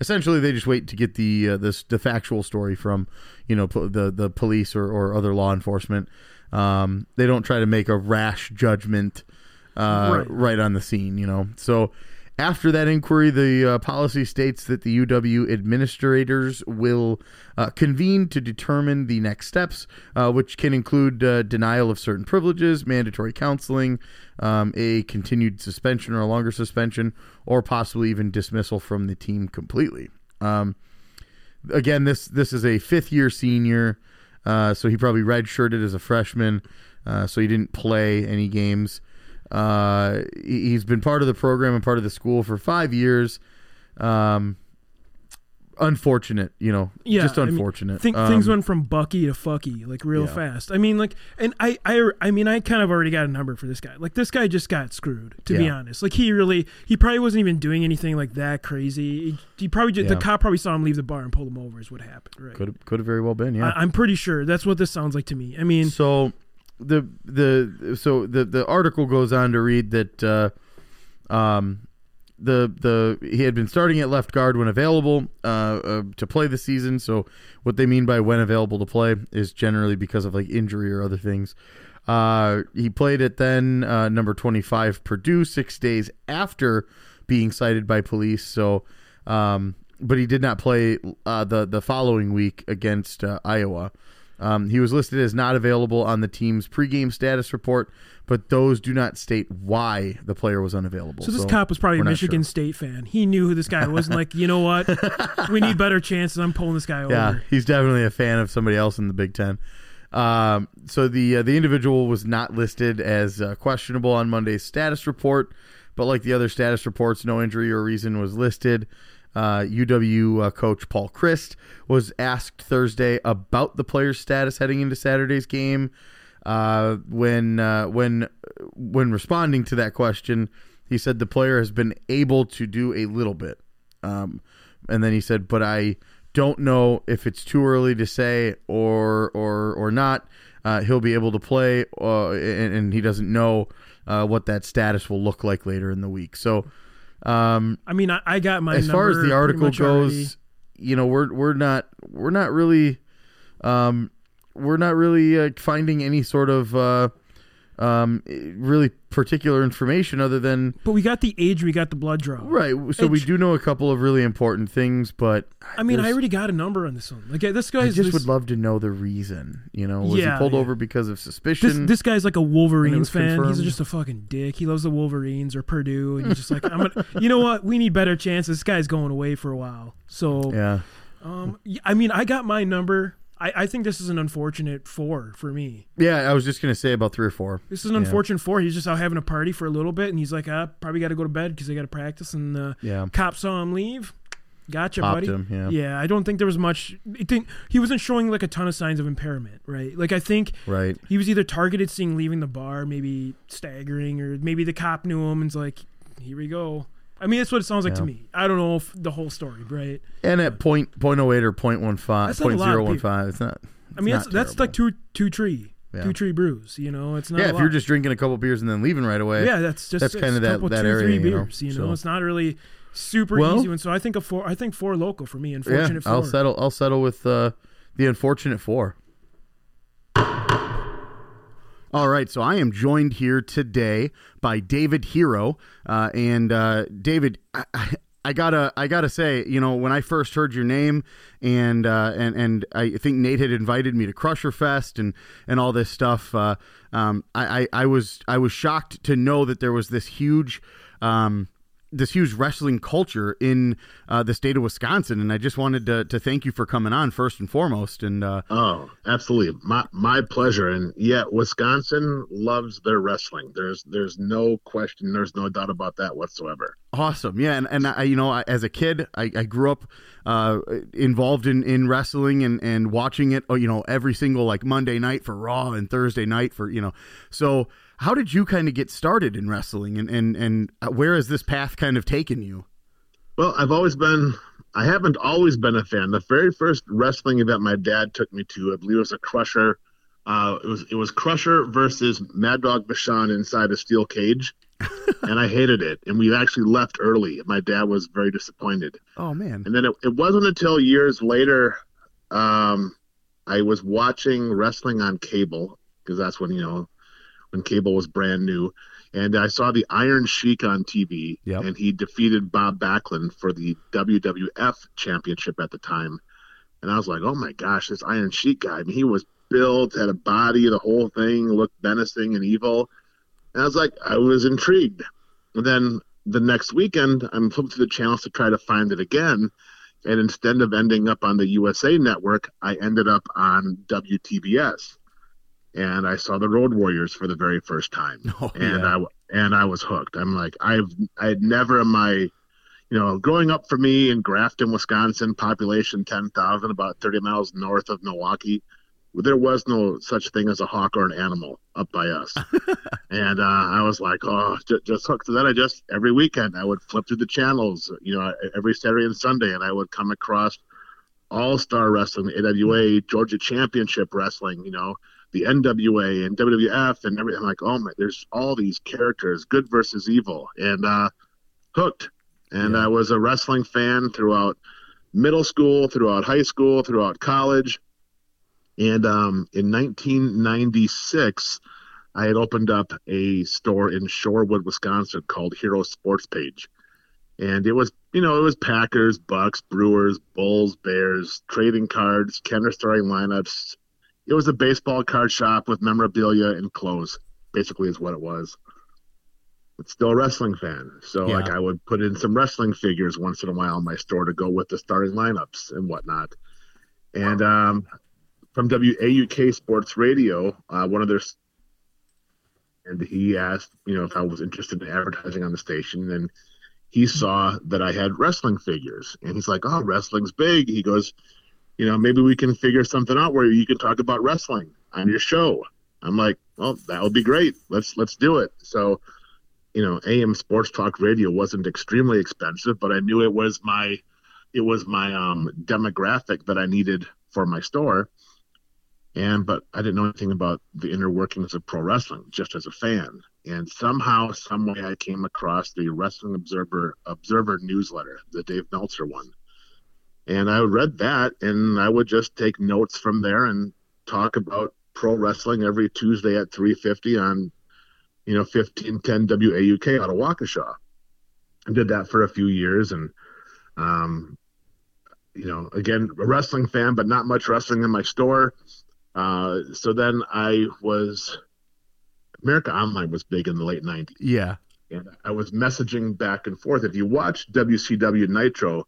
essentially, they just wait to get the uh, this the factual story from you know po- the the police or, or other law enforcement. Um, they don't try to make a rash judgment uh, Right. right on the scene, you know. So after that inquiry, the uh, policy states that the UW administrators will uh, convene to determine the next steps, uh, which can include uh, denial of certain privileges, mandatory counseling, um, a continued suspension or a longer suspension, or possibly even dismissal from the team completely. Um, again, this this is a fifth year senior, uh, so he probably redshirted as a freshman, uh, so he didn't play any games. Uh, he- he's been part of the program and part of the school for five years. Um, unfortunate, you know, Yeah, just I mean, unfortunate. Um, things went from Bucky to Fucky like real Yeah. fast. I mean, like, and I, I, I mean, I kind of already got a number for this guy. Like, this guy just got screwed. To be honest, like, he really, he probably wasn't even doing anything like that crazy. He, he probably just, Yeah. the cop probably saw him leave the bar and pulled him over. Is what happened, right? could have could have very well been, yeah. I, I'm pretty sure that's what this sounds like to me. I mean, so the the so the the article goes on to read that uh, um the the he had been starting at left guard when available uh, uh, to play the season. So what they mean by when available to play is generally because of like injury or other things. Uh, he played at then uh, number twenty five Purdue six days after being cited by police. So. Um, but he did not play uh, the the following week against uh, Iowa. Um, he was listed as not available on the team's pregame status report, but those do not state why the player was unavailable. so this cop was probably a Michigan sure. State fan. He knew who this guy was. and like, you know what? (laughs) we need better chances. I'm pulling this guy over. Yeah, he's definitely a fan of somebody else in the Big Ten. Um, so the uh, the individual was not listed as uh, questionable on Monday's status report, but like the other status reports, no injury or reason was listed. Uh, UW uh, coach Paul Chryst was asked Thursday about the player's status heading into Saturday's game. Uh, when uh, when when responding to that question, he said the player has been able to do a little bit. Um, and then he said, "But I don't know if it's too early to say or or or not. Uh, he'll be able to play, uh, and, and he doesn't know uh, what that status will look like later in the week. So, um, I mean, I, I got my as far as the article already. goes, you know, we're we're not we're not really, um, we're not really uh, finding any sort of uh, um, really particular information other than But we got the age, we got the blood draw. right. So we do know a couple of really important things, but I mean, I already got a number on this one. Like this I just this, would love to know the reason. You know, was Yeah, he pulled yeah. over because of suspicion? this guy's like a Wolverines fan. confirmed. He's just a fucking dick. He loves the Wolverines or Purdue, and he's just like, I'm gonna. (laughs) You know what? We need better chances. This guy's going away for a while. So, yeah, um, I mean, I got my number. I, I think this is an unfortunate four for me. yeah. I was just gonna say about three or four. This is an Yeah. unfortunate four. He's just out having a party for a little bit, and he's like, I probably got to go to bed because I got to practice. And the Yeah, cop saw him leave. Gotcha, popped buddy. him. Yeah, Yeah, I don't think there was much. Think he wasn't showing like a ton of signs of impairment, right? Like I think right. he was either targeted seeing leaving the bar, maybe staggering, or maybe the cop knew him and's like, here we go. I mean, that's what it sounds like to me. I don't know if the whole story, right? And at point point oh eight or point one five, not point of zero one five, it's not. I mean, it's that's that's like two two tree, Yeah. two tree brews. You know, it's not. yeah. If you're just drinking a couple beers and then leaving right away, yeah, that's just that's kinda a that- that two, area, three you know. You know, so. it's not really super Well- easy one. So I think a four. I think four local for me. yeah. Unfortunate I'll settle. I'll settle with uh, the unfortunate four. All right, so I am joined here today by David Hero, uh, and uh, David, I, I, I gotta, I gotta say, you know, when I first heard your name, and uh, and and I think Nate had invited me to Crusher Fest and and all this stuff, uh, um, I, I, I was, I was shocked to know that there was this huge. Um, this huge wrestling culture in uh, the state of Wisconsin, and I just wanted to, to thank you for coming on first and foremost. And uh, Oh, absolutely. My my pleasure. And yeah, Wisconsin loves their wrestling. There's there's no question, there's no doubt about that whatsoever. Awesome, yeah, and and I, you know, I, as a kid, I, I grew up uh, involved in, in wrestling and, and watching it, you know, every single like Monday night for Raw and Thursday night for you know. So, how did you kind of get started in wrestling, and and and where has this path kind of taken you? Well, I've always been I haven't always been a fan. The very first wrestling event my dad took me to, I believe it was a Crusher. Uh, it was it was Crusher versus Mad Dog Vachon inside a steel cage, (laughs) and I hated it. And we actually left early. My dad was very disappointed. Oh man, And then it, it wasn't until years later, um, I was watching wrestling on cable because that's when you know when cable was brand new, and I saw the Iron Sheik on TV, Yep. and he defeated Bob Backlund for the WWF Championship at the time, and I was like, oh my gosh, this Iron Sheik guy! I mean, he was built, had a body, the whole thing looked menacing and evil, and I was like, I was intrigued. And then the next weekend, I'm flipping through the channels to try to find it again. And instead of ending up on the USA network, I ended up on WTBS. And I saw the Road Warriors for the very first time. (laughs) Oh, and yeah. I and I was hooked. I'm like I've I had never in my you know, growing up for me in Grafton, Wisconsin, population 10,000, about 30 miles north of Milwaukee, there was no such thing as a hawk or an animal up by us. (laughs) and uh, I was like, oh, just, just hooked. So then I just, every weekend, I would flip through the channels, you know, every Saturday and Sunday, and I would come across All Star Wrestling, AWA, Georgia Championship Wrestling, you know, the NWA and WWF and everything. I'm like, oh my, there's all these characters, good versus evil, and uh, hooked. And Yeah. I was a wrestling fan throughout middle school, throughout high school, throughout college. And um, in 1996, I had opened up a store in Shorewood, Wisconsin called Hero Sports Page. And it was, you know, it was Packers, Bucks, Brewers, Bulls, Bears, trading cards, counter starting lineups. It was a baseball card shop with memorabilia and clothes, basically, is what it was. But still a wrestling fan. So, Yeah. like, I would put in some wrestling figures once in a while in my store to go with the starting lineups and whatnot. And um, from WAUK Sports Radio, uh, one of their and he asked, you know, if I was interested in advertising on the station, and he saw that I had wrestling figures, and he's like, "Oh, wrestling's big." He goes, "You know, maybe we can figure something out where you can talk about wrestling on your show." I'm like, "Well, that would be great. Let's let's do it." So, you know, AM Sports Talk Radio wasn't extremely expensive, but I knew it was my it was my um, demographic that I needed for my store and but I didn't know anything about the inner workings of pro wrestling just as a fan. And somehow, some way, I came across the Wrestling Observer Observer newsletter, the Dave Meltzer one, and I read that, and I would just take notes from there and talk about pro wrestling every Tuesday at 3:50 on, you know, 1510 WAUK out of Waukesha. I did that for a few years, and um, you know, again, a wrestling fan, but not much wrestling in my store. Uh, so then I was America Online was big in the late '90s, Yeah. and I was messaging back and forth. If you watch WCW Nitro,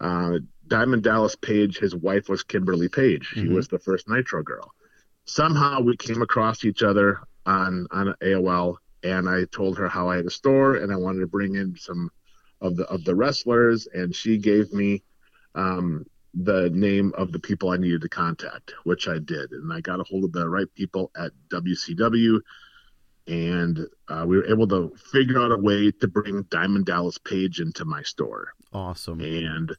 uh, Diamond Dallas Page, his wife was Kimberly Page. She Mhm. was the first Nitro girl. Somehow we came across each other on on AOL, and I told her how I had a store and I wanted to bring in some of the of the wrestlers, and she gave me um, the name of the people I needed to contact, which I did, and I got a hold of the right people at WCW. and uh, we were able to figure out a way to bring Diamond Dallas Page into my store. Awesome. And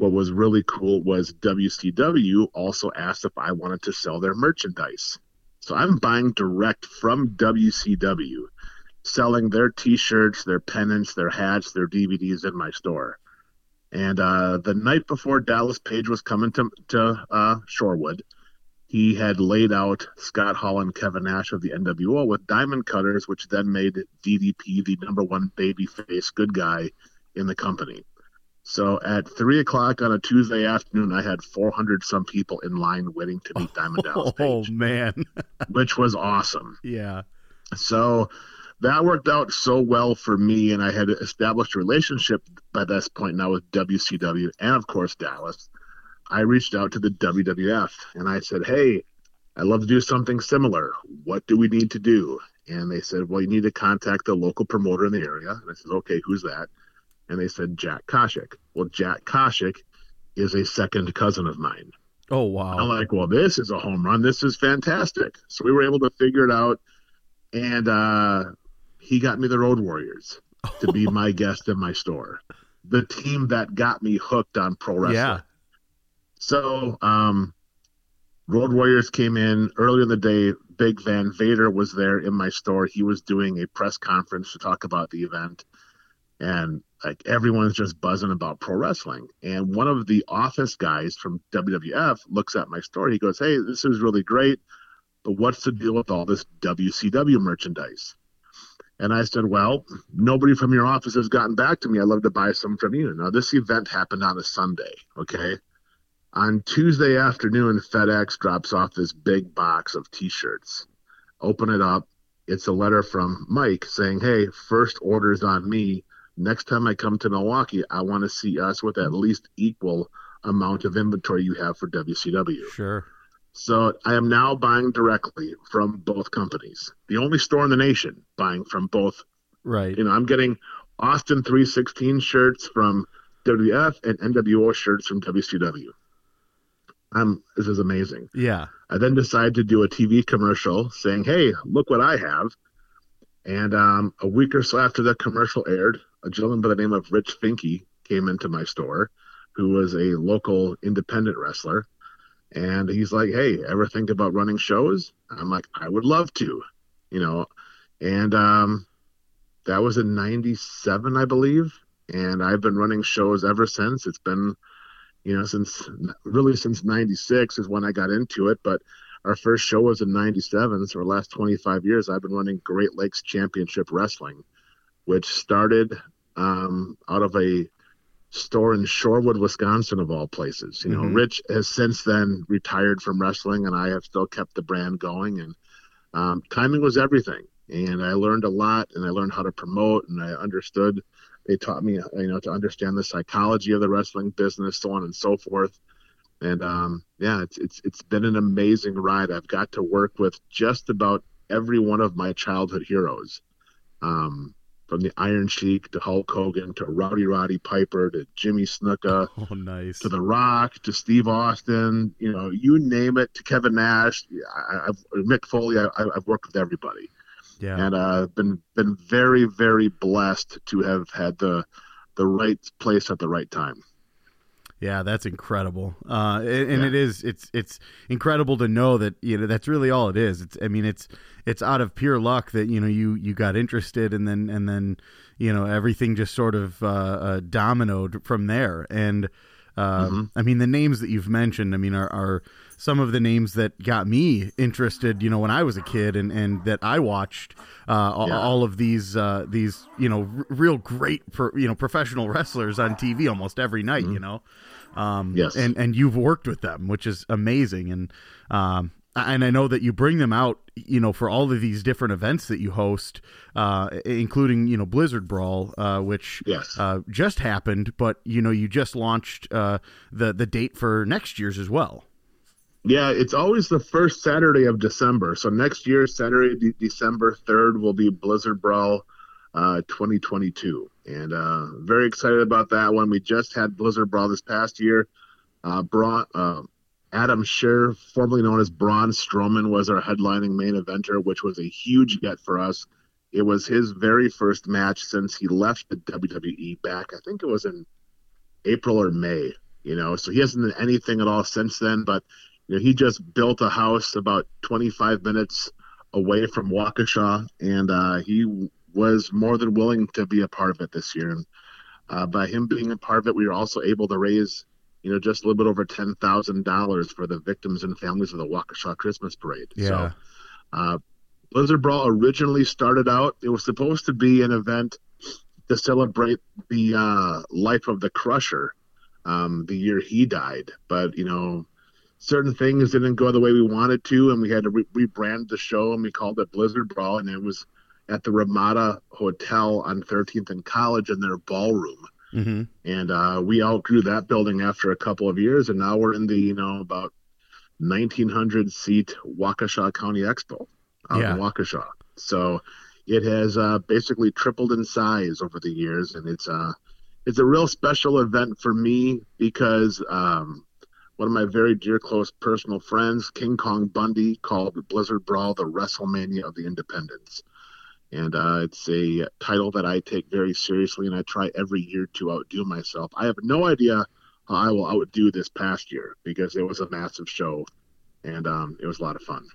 what was really cool was WCW also asked if I wanted to sell their merchandise. So I'm buying direct from WCW, selling their T-shirts, their pennants, their hats, their DVDs in my store. And uh, the night before Dallas Page was coming to to uh, Shorewood, he had laid out Scott Hall and Kevin Nash of the NWO with diamond cutters, which then made DDP the number one babyface good guy in the company. So at three o'clock on a Tuesday afternoon, I had 400 some people in line waiting to meet Diamond Dallas Page. (laughs) Oh man. (laughs) which was awesome. yeah. So that worked out so well for me, and I had established a relationship by this point now with WCW and of course Dallas. I reached out to the WWF and I said, "Hey, I'd love to do something similar. What do we need to do?" And they said, "Well, you need to contact the local promoter in the area." And I said, "Okay, who's that?" And they said, "Jack Koshik." Well, Jack Koshik is a second cousin of mine. Oh wow. I'm like, well, this is a home run. This is fantastic. So we were able to figure it out, and uh, he got me the Road Warriors to be (laughs) my guest in my store, the team that got me hooked on pro wrestling. yeah. So, um, Road Warriors came in earlier in the day. Big Van Vader was there in my store. He was doing a press conference to talk about the event, and like everyone's just buzzing about pro wrestling. And one of the office guys from WWF looks at my story. He goes, "Hey, this is really great, but what's the deal with all this WCW merchandise?" And I said, Well, nobody from your office has gotten back to me. I'd love to buy some from you. Now, this event happened on a Sunday, okay? On Tuesday afternoon, FedEx drops off this big box of t shirts. Open it up. It's a letter from Mike saying, Hey, first order's on me. Next time I come to Milwaukee, I want to see us with at least equal amount of inventory you have for WCW. Sure. So I am now buying directly from both companies. The only store in the nation buying from both. Right. You know, I'm getting Austin 316 shirts from WF and NWO shirts from WCW. I'm this is amazing. Yeah. I then decided to do a TV commercial saying, "Hey, look what I have." And um, a week or so after the commercial aired, a gentleman by the name of Rich Finke came into my store, who was a local independent wrestler, and he's like, "Hey, ever think about running shows?" I'm like, "I would love to," you know, and um, that was in '97, I believe, and I've been running shows ever since. It's been you know, since really since '96 is when I got into it. But our first show was in '97, so the last 25 years, I've been running Great Lakes Championship Wrestling, which started um, out of a store in Shorewood, Wisconsin, of all places. You know, Mhm. Rich has since then retired from wrestling, and I have still kept the brand going. And um, timing was everything, and I learned a lot, and I learned how to promote, and I understood they taught me you know to understand the psychology of the wrestling business so on and so forth and um, yeah it's it's it's been an amazing ride i've got to work with just about every one of my childhood heroes um, from the iron sheik to hulk hogan to rowdy roddy piper to jimmy snuka (laughs) Oh, nice. to the rock to steve austin you know you name it to kevin nash I, i've mick foley I, i've worked with everybody yeah. and uh, been been very very blessed to have had the the right place at the right time. Yeah, that's incredible. Uh, and and Yeah. it is it's it's incredible to know that you know that's really all it is. It's I mean it's it's out of pure luck that you know you you got interested and then and then you know everything just sort of uh, uh, dominoed from there. And uh, Mm-hmm. I mean the names that you've mentioned, I mean are, are some of the names that got me interested. You know when I was a kid and and that I watched uh, all, Yeah. all of these uh, these you know r- real great pro, you know professional wrestlers on TV almost every night. You know. Um, Mm-hmm. Yes. and and you've worked with them, which is amazing. And um, and I know that you bring them out, you know, for all of these different events that you host, uh, including you know Blizzard Brawl, uh, which Yes. uh, just happened, but you know you just launched uh, the the date for next year's as well. Yeah, it's always the first Saturday of December. So next year, Saturday, De- December third, will be Blizzard Brawl, uh, 2022, and uh, very excited about that one. We just had Blizzard Brawl this past year. Uh, brought uh, Adam Scherr, formerly known as Braun Strowman, was our headlining main eventer, which was a huge get for us. It was his very first match since he left the WWE back. I think it was in April or May. You know, so he hasn't done anything at all since then. But you know, he just built a house about 25 minutes away from Waukesha, and uh, he was more than willing to be a part of it this year. And uh, by him being a part of it, we were also able to raise, you know, just a little bit over ten thousand dollars for the victims and families of the Waukesha Christmas Parade. Yeah. So, uh, Blizzard Brawl originally started out. It was supposed to be an event to celebrate the uh, life of the Crusher, um, the year he died. But you know, certain things didn't go the way we wanted to, and we had to re- rebrand the show, and we called it Blizzard Brawl, and it was at the Ramada Hotel on 13th and College in their ballroom. hmm And uh, we outgrew that building after a couple of years, and now we're in the you know about 1900 seat Waukesha County Expo out Yeah. in Waukesha. So it has uh, basically tripled in size over the years, and it's uh it's a real special event for me because um, one of my very dear close personal friends, King Kong Bundy, called Blizzard Brawl the WrestleMania of the Independents. And uh, it's a title that I take very seriously, and I try every year to outdo myself. I have no idea how I will outdo this past year because it was a massive show, and um, it was a lot of fun.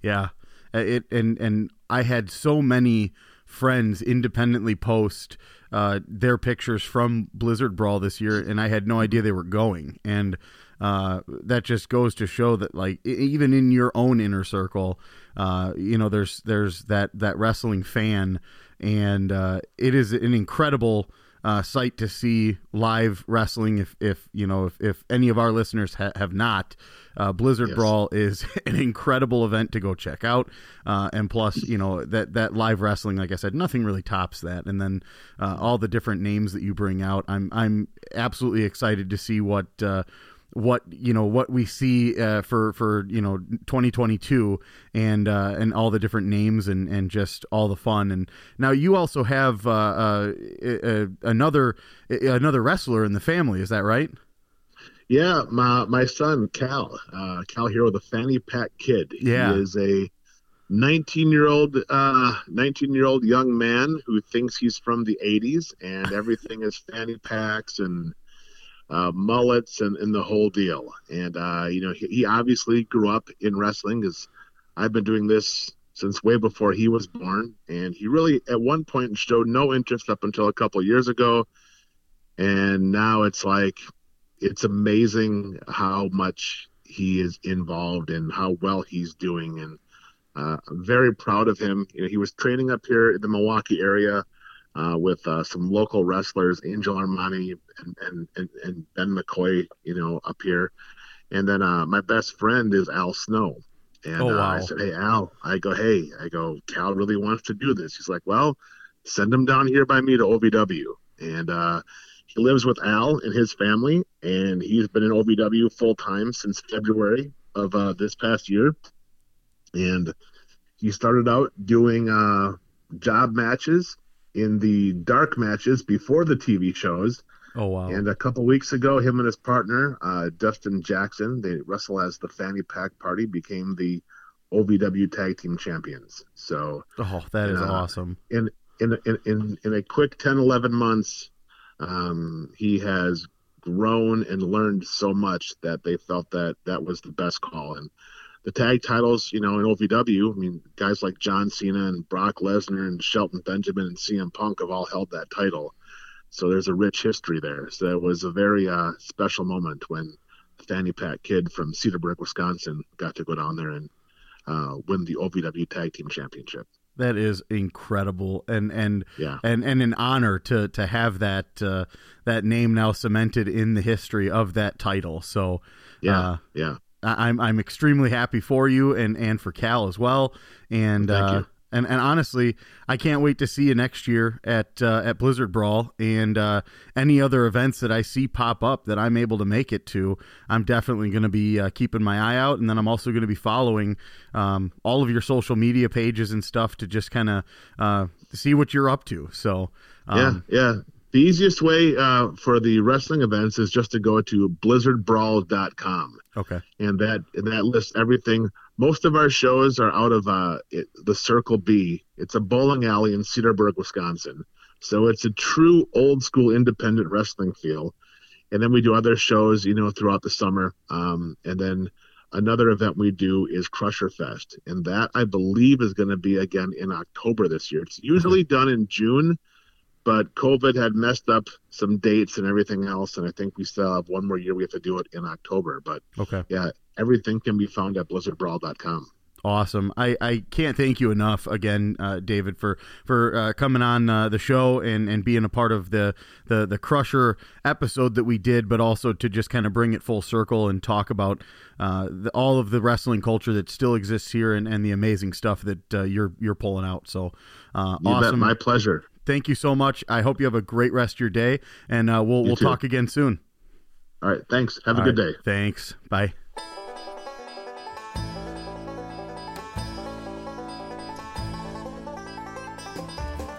Yeah, Uh, it and and I had so many friends independently post uh, their pictures from Blizzard Brawl this year, and I had no idea they were going, and uh, that just goes to show that like even in your own inner circle, uh, you know, there's there's that that wrestling fan, and uh, it is an incredible. Uh, sight to see live wrestling. If, if you know, if, if any of our listeners ha- have not, uh, Blizzard Yes. Brawl is (laughs) an incredible event to go check out. Uh, and plus, you know that that live wrestling, like I said, nothing really tops that. And then uh, all the different names that you bring out, I'm I'm absolutely excited to see what. What you know what we see uh, for for you know 2022 and uh, and all the different names and and just all the fun and now you also have uh, uh, uh, another another wrestler in the family is that right Yeah, my my son Cal, uh, Cal Hero, the fanny pack kid. Yeah. he is a 19 year old, uh, 19 year old young man who thinks he's from the 80s and everything is fanny packs and uh, mullets and, and the whole deal. And uh, you know, he, he obviously grew up in wrestling because I've been doing this since way before he was born. And he really, at one point, showed no interest up until a couple years ago. And now it's like it's amazing how much he is involved and how well he's doing and uh, I'm very proud of him you know he was training up here in the milwaukee area uh, with uh, some local wrestlers angel armani and, and, and, and ben mccoy you know up here. And then uh, my best friend is al snow. And Oh, uh, wow. i said hey al. I go hey. I go cal really wants to do this. He's like well send him down here by me to ovw and uh, he lives with Al and his family, and he's been in OVW full time since February of uh, this past year. And he started out doing uh, job matches in the dark matches before the TV shows. oh wow And a couple weeks ago, him and his partner, uh, Dustin Jackson, they wrestle as the Fanny Pack Party, became the OVW Tag Team Champions. So oh that is uh, awesome in in in in, in a quick 10 11 months um, he has grown and learned so much that they felt that that was the best call and the tag titles you know in ovw i mean guys like john cena and brock lesnar and shelton benjamin and cm punk have all held that title. So there's a rich history there. So it was a very uh, special moment when the fanny pack kid from cedarburg wisconsin got to go down there and uh, win the ovw tag team championship. That is incredible. And and yeah. and and an honor to to have that uh, that name now cemented in the history of that title. So yeah uh, yeah I'm I'm extremely happy for you and and for Cal as well. And Thank uh, you. and and honestly, I can't wait to see you next year at uh, at Blizzard Brawl and uh, any other events that I see pop up that I'm able to make it to. I'm definitely going to be uh, keeping my eye out, and then I'm also going to be following um, all of your social media pages and stuff to just kind of uh, see what you're up to. So. Um, yeah, yeah. The easiest way uh, for the wrestling events is just to go to blizzardbrawl.com. Okay. and that and that lists everything. Most of our shows are out of uh, it, the Circle B. It's a bowling alley in Cedarburg, Wisconsin. So it's a true old school independent wrestling feel. And then we do other shows, you know, throughout the summer. Um, and then another event we do is Crusher Fest, and that I believe is going to be again in October this year. It's usually done in June, but COVID had messed up some dates and everything else, and I think we still have one more year. We have to do it in October, but Okay. yeah, everything can be found at blizzardbrawl.com. Awesome. I, I can't thank you enough again, uh, David, for for uh, coming on uh, the show and, and being a part of the, the the Crusher episode that we did, but also to just kind of bring it full circle and talk about uh, the, all of the wrestling culture that still exists here and, and the amazing stuff that uh, you're you're pulling out. So uh, awesome. my pleasure. Thank you so much. I hope you have a great rest of your day, and uh, we'll You we'll too. talk again soon. All right, thanks. Have a good right. day. Thanks. Bye.